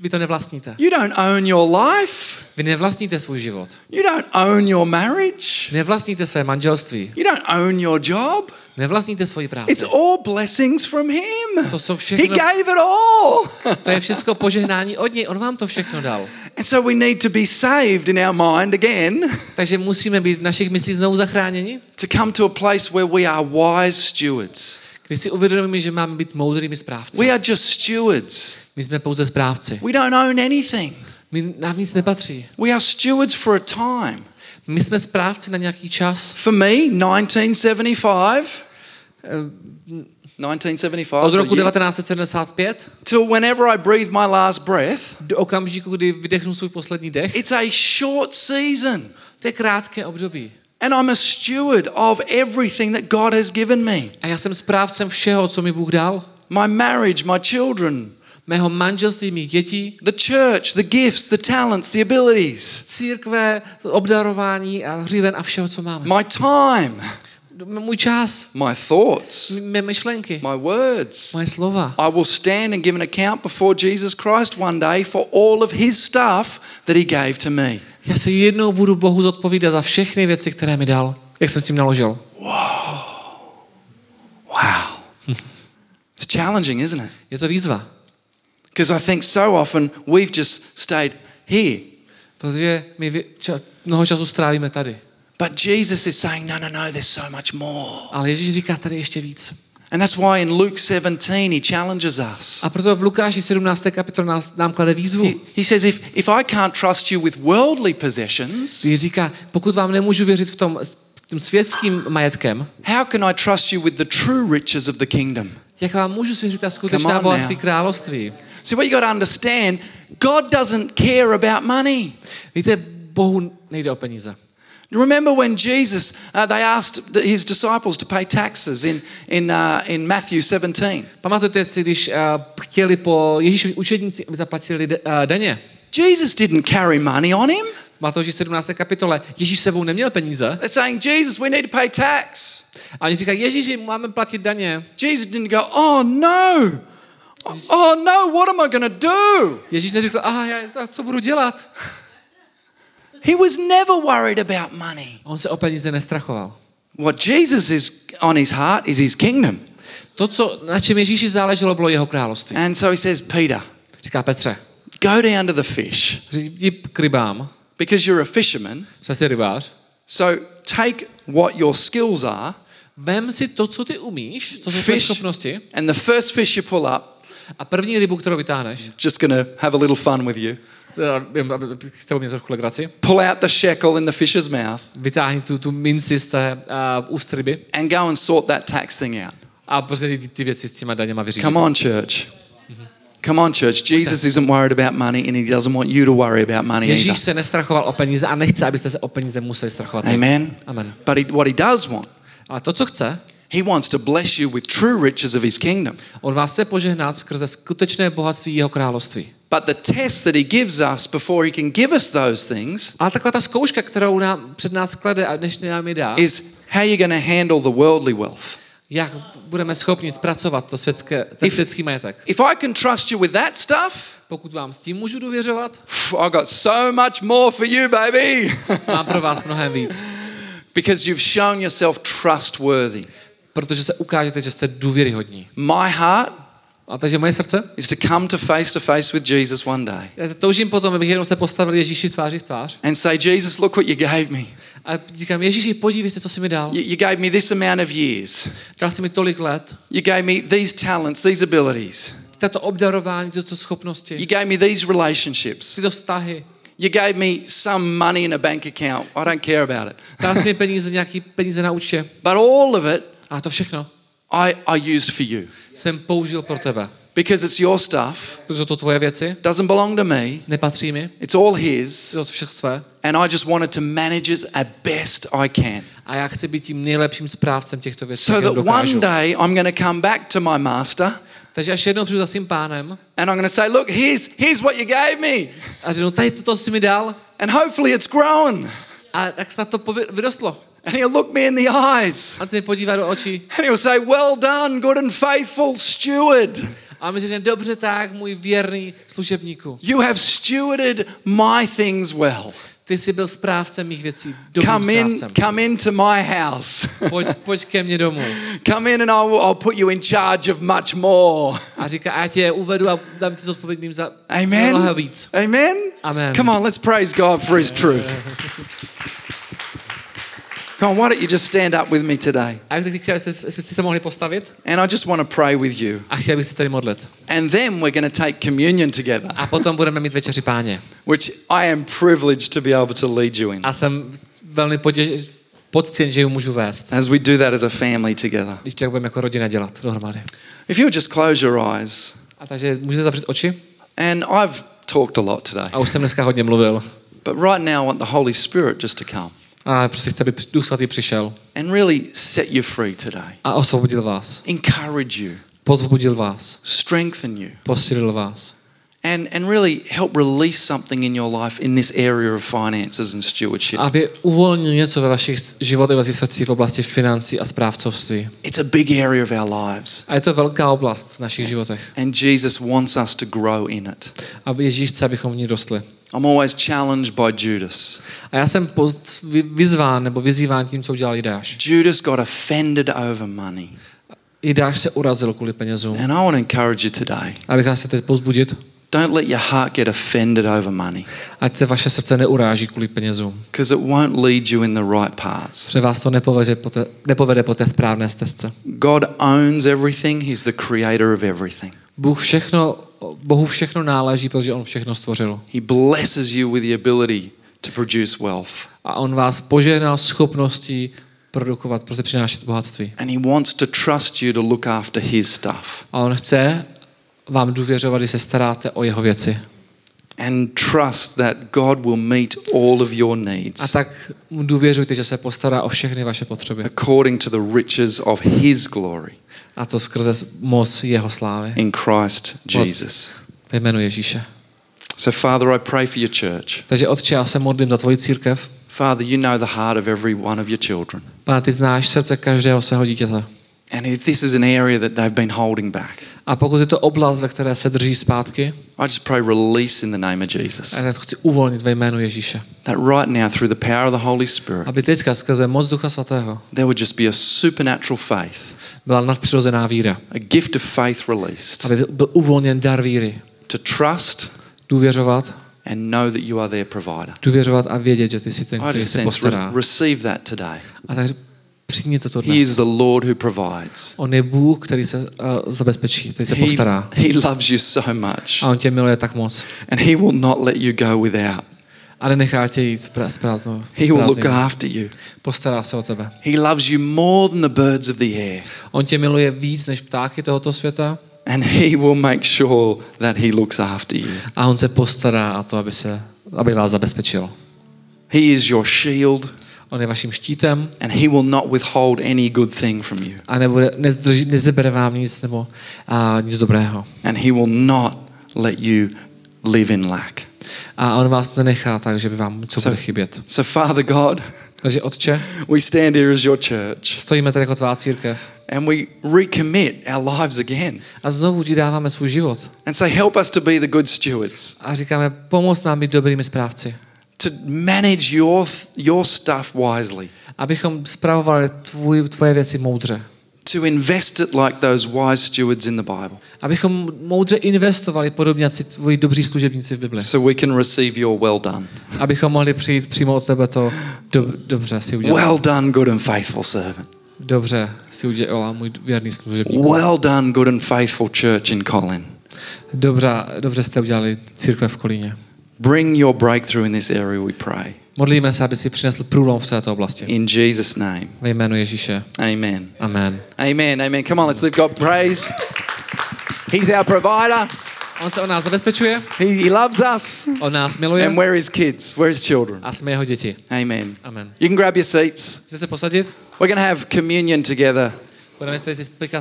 vy to nevlastníte. You don't own your life. Vy nevlastníte svůj život. You don't own your marriage. Nevlastníte své manželství. You don't own your job. Nevlastníte svoji práci. It's all blessings from Him. To jsou He všechno, gave it all. to je všechno požehnání od něj. On vám to všechno dal. And so we need to be saved in our mind again Takže musíme být v našich myslích znovu zachráněni, to come to a place where we are wise stewards. kdy si uvědomíme, že máme být moudrými správci. We are just stewards. My jsme pouze správci. We don't own anything. My, nám nic nepatří. We are stewards for a time. My jsme správci na nějaký čas. For me, 1975. 1975. Od roku the year, 1975 till whenever I breathe my last breath. do okamžiku, kdy vydechnu svůj poslední dech. It's a short season. To je krátké období. And I'm a steward of everything that God has given me A já jsem správcem všeho, co mi Bůh dal. my marriage, my children, Mého manželství, mých dětí, the church, the gifts, the talents, the abilities, církve, obdarování a hříven a všeho, co máme. my time, Můj čas, my thoughts, mé myšlenky, my words. moje slova. I will stand and give an account before Jesus Christ one day for all of his stuff that he gave to me. Já se jednou budu Bohu zodpovídat za všechny věci, které mi dal, jak jsem s tím naložil. Wow. It's challenging, isn't it? Je to výzva, Because I think so often we've just stayed here. protože my mnoho času strávíme tady. But Jesus is saying, no, no, no, there's so much more. Ale Ježíš říká tady ještě víc. And that's why in Luke 17 he challenges us. A proto v Lukáši 17. kapitole nás, nám klade výzvu. He, he says, if, if I can't trust you with worldly possessions, Když říká, pokud vám nemůžu věřit v tom, tím světským majetkem, how can I trust you with the true riches of the kingdom? jak vám můžu svěřit ta skutečná bohatství království? See, what you got to understand, God doesn't care about money. Víte, Bohu nejde o peníze. Remember when Jesus, uh, they asked his disciples to pay taxes in, in, uh, in Matthew 17. Pamatujete si, když uh, chtěli po Ježíšovi učedníci, aby zaplatili de, uh, daně? Jesus didn't carry money on him. Matouši 17. kapitole Ježíš sebou neměl peníze They're saying, Jesus, we need to pay tax. a oni říkají, Ježíši, máme platit daně. Jesus didn't go, oh no, oh no, what am I going to do? Ježíš neřekl, aha, já, co budu dělat? He was never worried about money. On se o peníze nestrachoval. What Jesus is on his heart is his kingdom. To, co, na čem Ježíši záleželo, bylo jeho království. And so he says, Peter, Říká Petře, go down to the fish jdi k rybám, because you're a fisherman. jsi rybář, So take what your skills are, vem si to, co ty umíš, co jsou tvoje fish, schopnosti and the first fish you pull up, a první rybu, kterou vytáhneš, just to have a little fun with you. Eh, mě trochu legraci, Pull out the shekel in the fish's mouth vytáhni tu, tu minci z té uh, úst ryby and go and sort that tax thing out. a prostě ty, ty věci s těma daněma vyřídit. Come on, church. Come on, church. Jesus isn't worried about money and he doesn't want you to worry about money Ježíš either. se nestrachoval o peníze a nechce, abyste se o peníze museli strachovat. Amen. Amen. But he, what he does want, Ale to, co chce, he wants to bless you with true riches of his kingdom. on vás chce požehnat skrze skutečné bohatství jeho království. But the test that he gives us before he can give us those things Ale taková ta zkouška, kterou nám, před nás klade a než nám ji dá, is how you're going to handle the worldly wealth. jak budeme schopni zpracovat to světské, ten If- světský majetek. If I can trust you with that stuff, Pokud vám s tím můžu důvěřovat, I've got so much more for you, baby. mám pro vás mnohem víc. because you've shown yourself trustworthy. Protože se ukážete, že jste důvěryhodní. My heart A takže moje srdce, is to come to face to face with Jesus one day toužím potom, abych jednou se postavil Ježíši tváří v tvář and say, Jesus, look what you gave me. a říkám, Ježíši, podívej se, co jsi mi dal. You, gave me this amount of years. Dal jsi mi tolik let, You gave me these talents, these abilities. tato obdarování, tyto schopnosti, You gave me these relationships. tyto vztahy. You gave me some money in a bank account. I don't care about it. Dal jsi mi peníze, nějaký peníze na účtě. But all of it, Ale to všechno I, I used for you jsem použil pro tebe. because it's your stuff. Protože to tvoje věci Doesn't belong to me. nepatří mi, It's all his. to všechno tvé. And I just wanted to manage it as best I can. A já chci být tím nejlepším správcem těchto věcí, So that one day I'm going to come back to my master Takže až jednou přijdu za svým pánem and I'm going to say, look, here's, here's what you gave me. a řeknu, tady to, co jsi mi dal, And hopefully it's grown. a tak snad to vyrostlo. And he'll look me in the eyes A se podívá do očí and he'll say, well done, good and faithful steward. A my říkáme, dobře tak, můj věrný služebníku. You have stewarded my things well. Ty jsi byl správcem mých věcí, dobrým Come in, správcem. come into my house. Pojď, pojď ke mně domů. come in and I'll, I'll put you in charge of much more. A říká, a já tě uvedu a dám ti zodpovědným za Amen. mnoho víc. Amen. Amen. Come on, let's praise God for his truth. Come on, why don't you just stand up with me today? A jestli jste se mohli postavit And I just want to pray with you. a chtěl bych se tady modlit. And then we're going to take communion together, A potom budeme mít večeři páně. which I am privileged to be able to lead you in A jsem velmi potěž, poctěn, že ji můžu vést. as we do that as a family together. Když to budeme jako rodina dělat dohromady. If you'll just close your eyes. A takže můžete zavřít oči. And I've talked a lot today, A už jsem dneska hodně mluvil. but right now I want the Holy Spirit just to come A prostě chci, aby Duch Svatý přišel and really set you free today. a osvobodil vás. Encourage you, Pozbudil vás. strengthen you, Posílil vás. and, and really help release something in your life in this area of finances and stewardship. Aby uvolnil něco ve vašich životech, ve vašich srdcích v oblasti financí a správcovství. It's a big area of our lives. A je to velká oblast v našich životech. And Jesus wants us to grow in it. A Ježíš chce, abychom v ní rostli. I'm always challenged by Judas. A já jsem poz- vy- vyzván nebo vyzýván tím, co udělal Jidáš. Judas got offended over money. Jidáš se urazil kvůli penězům. And I want to encourage you today A bych vás teď pozbudit, don't let your heart get offended over money ať se vaše srdce neuráží kvůli penězům. because it won't lead you in the right paths. Protože vás to nepovede po té, nepovede po té správné stezce. God owns everything, He's the creator of everything. Bůh všechno, Bohu všechno náleží, protože On všechno stvořil. He blesses you with the ability to produce wealth. A On vás požehnal schopností produkovat, prostě přinášet bohatství. And He wants to trust you to look after His stuff A On chce vám důvěřovat, když se staráte o jeho věci. and trust that God will meet all of your A needs tak mu důvěřujte, že se postará o všechny vaše potřeby. according to the riches of His glory A to skrze moc jeho slávy. in Christ Jesus. Ve jménu Ježíše. So, Father, I pray for your church. Takže Otče, já se modlím za tvoji církev. Father, you know the heart of every one of your children. Pane, ty znáš srdce každého svého dítěte. And if this is an area that they've been holding back, A pokud je to oblast, ve které se drží zpátky, I just pray release in the name of Jesus. a já to chci uvolnit ve jménu Ježíše. That right now, through the power of the Holy Spirit, Aby teďka skrze moc Ducha Svatého there would just be a supernatural faith, byla nadpřirozená víra. a gift of faith released Aby byl uvolněn dar víry. to trust Důvěřovat, and know that you are their provider. důvěřovat a vědět, že ty jsi ten, který se postará. re- receive that today. A tak přijměte to He dnes. is the Lord who provides. On je Bůh, který se uh, zabezpečí, který se He, postará. he loves you so much, A on tě miluje tak moc. and He will not let you go without. A nenechá tě jít s prázdnou. He will look after you. Postará se o tebe. He loves you more than the birds of the air, On tě miluje víc než ptáky tohoto světa and He will make sure that He looks after you. a on se postará o to, aby, se, aby vás zabezpečil. He is your shield, On je vaším štítem and He will not withhold any good thing from you, a nebude, nezdrží, nezebere vám nic nebo a, nic dobrého. and He will not let you live in lack. A on vás nenechá tak, že by vám něco So- bude chybět. So, Father God, Takže Otče, we stand here as your church, stojíme tady jako tvá církev and we recommit our lives again a znovu ti dáváme svůj život. and say, Help us to be the good stewards, A říkáme, pomoz nám být dobrými správci. To manage your, your stuff wisely, Abychom spravovali tvůj, tvoje věci moudře. to invest it like those wise stewards in the Bible, Abychom moudře investovali podobně jako tvoji dobří služebníci v Bibli. so we can receive your well done. Abychom mohli přijít přímo od tebe to do, dobře si udělat. Well done, good and faithful servant. Dobře si udělal můj věrný služebník. Well done, good and faithful church in Colin. Dobře, dobře jste udělali církve v Kolíně. Bring your breakthrough in this area, we pray. Modlíme se, aby si přinesl průlom v této oblasti. In Jesus' name. Ve jménu Ježíše. Amen. Amen. Amen. Amen. Come on, let's live God praise. He's our provider. On se o nás zabezpečuje, He, he loves us. on nás miluje And we're his kids. We're his children. a jsme jeho děti. Amen. Amen. You can grab your seats. Se posadit? We're going to have communion together. Budeme se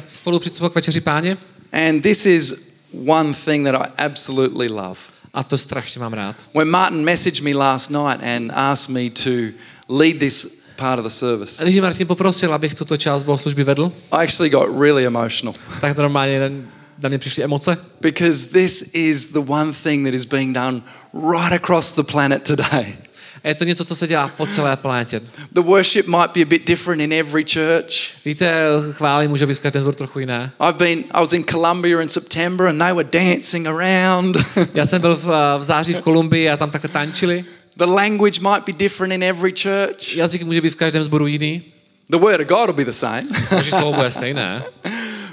spolu přistupovat k večeři páně. And this is one thing that I absolutely love. A to strašně mám rád. When Martin messaged me last night and asked me to lead this part of the service, když Martin poprosil, abych tuto část bohoslužby vedl, I actually got really emotional. tak normálně na mě přišly emoce, because this is the one thing that is being done right across the planet today. A je to něco, co se dělá po celé planetě. The worship might be a bit different in every church. Víte, chvály může být v každém zboru trochu jiné. I've been I was in Colombia in September and they were dancing around. Já jsem byl v, v září v Kolumbii a tam takhle tančili. the language might be different in every church. Jazyk může být v každém zboru jiný, The word of God will be the same. takže slovo bude stejné.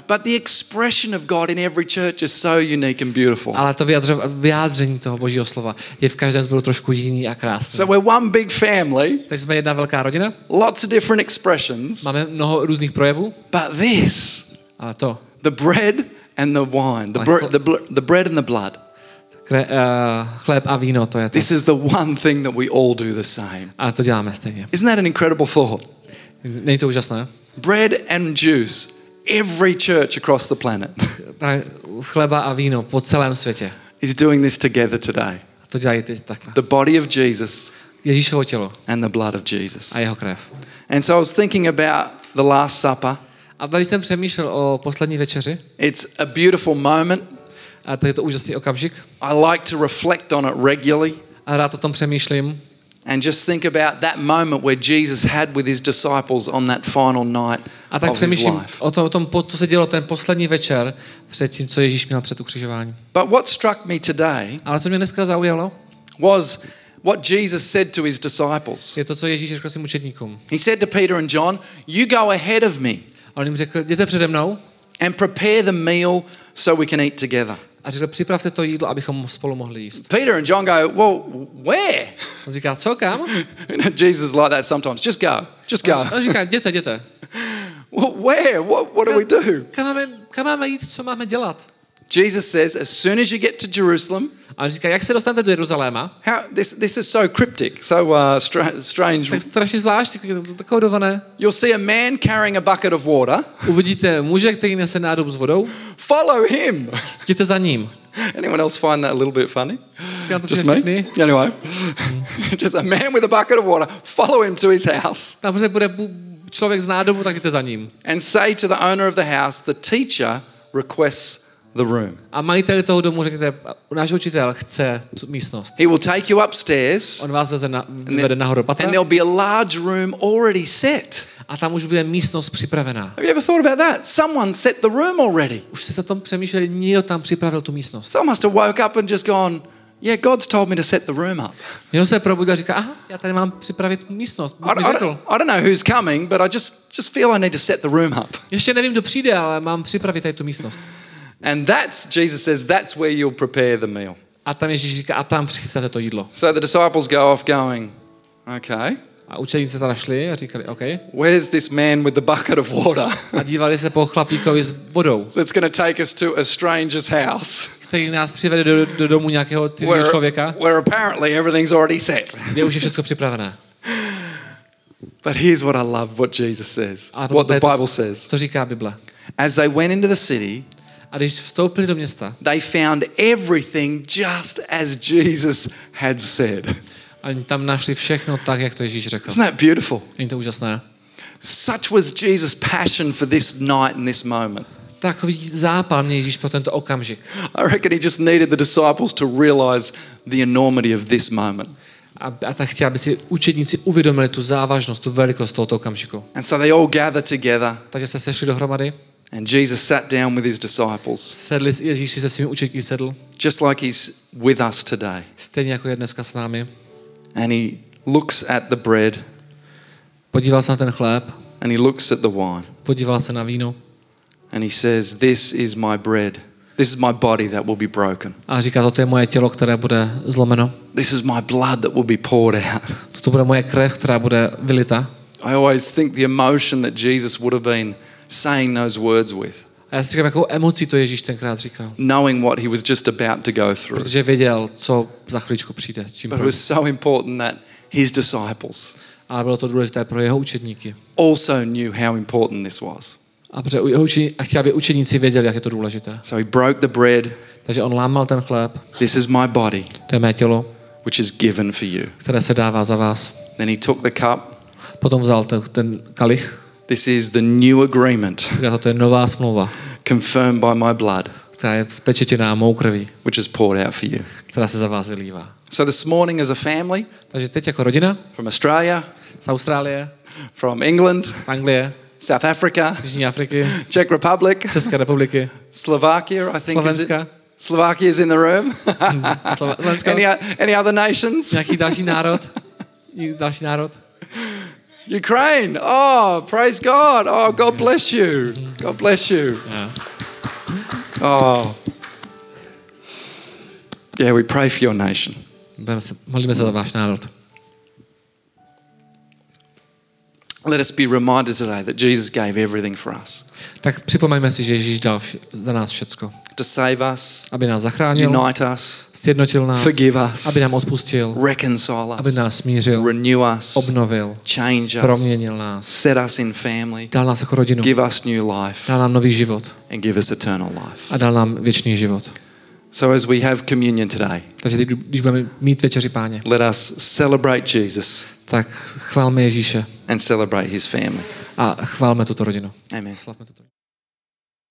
But the expression of God in every church is so unique and beautiful. Ale to vyjádření toho božího slova je v každém zboru trošku jiný a krásný. So we're one big family, Takže jsme jedna velká rodina, lots of different expressions. máme mnoho různých projevů, But this, ale to, the bread and the wine, the, br- the, bl- the bread and the blood, kre, uh, chléb a víno, to je to. this is the one thing that we all do the same. A to děláme stejně. Isn't that an incredible thought? Není to úžasné? Bread and juice, every church across the planet Chleba a víno po celém světě. is doing this together today. A to dělají teď takhle. The body of Jesus Ježíšovo tělo and the blood of Jesus. a jeho krev. And so I was thinking about the Last Supper. A tady jsem přemýšlel o poslední večeři It's a beautiful moment. a to je to úžasný okamžik. I like to reflect on it regularly A rád o tom přemýšlím. And just think about that moment where Jesus had with his disciples on that final night A tak of his přemýšlím life. o tom, o tom, co se dělo ten poslední večer před tím, co Ježíš měl před ukřižováním. But what struck me today Ale co mě dneska zaujalo, was what Jesus said to his disciples. je to, co Ježíš řekl svým učedníkům. He said to Peter and John, You go ahead of me A on jim řekl, jděte přede mnou and prepare the meal so we can eat together. A řekl, připravte to jídlo, abychom spolu mohli jíst. Peter and John go, Well, where? On říká, co, kam? Jesus is like that sometimes. Just go. Just go. On říká, jděte, jděte. Well, where? What, what do we do? Kam máme, kam máme jít, co máme dělat? Jesus says, as soon as you get to Jerusalem, A říká, jak se dostanete do Jeruzaléma? how this this is so cryptic, so uh, stra- strange. Tak strašně zvlášť, takovodované. You'll see a man carrying a bucket of water. Uvidíte muže, který nese nádob s vodou, Follow him. jděte za ním. Anyone else find that a little bit funny? Just me. Anyway, just a man with a bucket of water. Follow him to his house člověk z nádobu, tak jděte za ním. and say to the owner of the house, the teacher requests the room. A majiteli toho domu řekněte, náš učitel chce tu místnost. He will take you upstairs, On vás veze na, vede nahoru do and patra there'll be a large room already set. a tam už bude místnost připravená. Have you ever thought about that? Someone set the room already. Už jste se tom přemýšleli, někdo tam připravil tu místnost. Someone must have woke up and just gone, yeah, God's told me to set the room up. Někdo se probudil a říká, aha, já tady mám připravit místnost. I, don't, I don't know who's coming, but I just, just feel I need to set the room up. Ještě nevím, kdo přijde, ale mám připravit tady tu místnost. And that's, Jesus says, that's where you'll prepare the meal. A tam Ježíš říká, a tam přichystáte to jídlo. So the disciples go off going, okay, A učeníci teda šli a říkali, OK. where's this man with the bucket of water A dívali se po chlapíkovi s vodou, that's going to take us to a stranger's house který nás přivede do, do domu nějakého cizího where, člověka, where apparently everything's already set? kde už je všechno připravené. But here's what I love what Jesus says, what the Bible says. Co říká Bible? As they went into the city, A když vstoupili do města, they found everything just as Jesus had said. a oni tam našli všechno tak, jak to Ježíš řekl. Isn't that beautiful? Není to úžasné? Such was Jesus' passion for this night and this moment. Takový zápal mě Ježíš pro tento okamžik. I reckon he just needed the disciples to realize the enormity of this moment. A, a tak chtěl, aby si učedníci uvědomili tu závažnost, tu velikost tohoto okamžiku. And so they all gathered together, Takže se sešli dohromady, and Jesus sat down with his disciples, sedli, Ježíš si se svými učedníky sedl, just like he's with us today. stejně jako je dneska s námi. And he looks at the bread Podíval se na ten chléb, and he looks at the wine, podíval se na víno and he says, This is my bread. This is my body that will be broken. a říká, toto je moje tělo, které bude zlomeno. This is my blood that will be poured out. Toto bude moje krev, která bude vylita. I always think the emotion that Jesus would have been saying those words with, A já si říkám, jakou emocí to Ježíš tenkrát říkal. knowing what he was just about to go through. Protože věděl, co za chvíličku přijde. Čím But it was so important that his disciples Ale bylo to důležité pro jeho učedníky. also knew how important this was. A, protože jeho a chtěl, aby učeníci věděli, jak je to důležité. So he broke the bread. Takže on lámal ten chléb, This is my body, to je mé tělo, which is given for you. které se dává za vás. Then he took the cup. Potom vzal ten, ten kalich, This is the new agreement toto je nová smlouva, confirmed by my blood. která je spečetěná mou krví, which is poured out for you. která se za vás vylívá. So this morning, as a family Takže teď jako rodina from Australia, z Austrálie, from England, z Anglie, South Africa, Jižní Afriky, Czech Republic, České republiky, Slovakia, I think is it? Slovenska. Slovakia is in the room. Slovensko, any, any other nations? nějaký další národ, další národ. Ukraine. Oh, praise God. Oh, God bless you. God bless you. Yeah. Oh. Yeah, we pray for your nation. Modlíme se za váš národ. Let us be reminded today that Jesus gave everything for us Tak připomeňme si, že Ježíš dal za nás všecko. to save us, Aby nás zachránil, unite us, sjednotil nás, forgive us, aby nám odpustil, reconcile aby us, nás smířil, renew us, obnovil, change us, proměnil nás, set us in family, dal nás jako rodinu, give us new life, dal nám nový život and give us eternal life. a dal nám věčný život. So, as we have communion today, Takže když budeme mít večeři páně, let us celebrate Jesus tak chválme Ježíše and celebrate his family. a chválme tuto rodinu. Amen. Slavme tuto rodinu.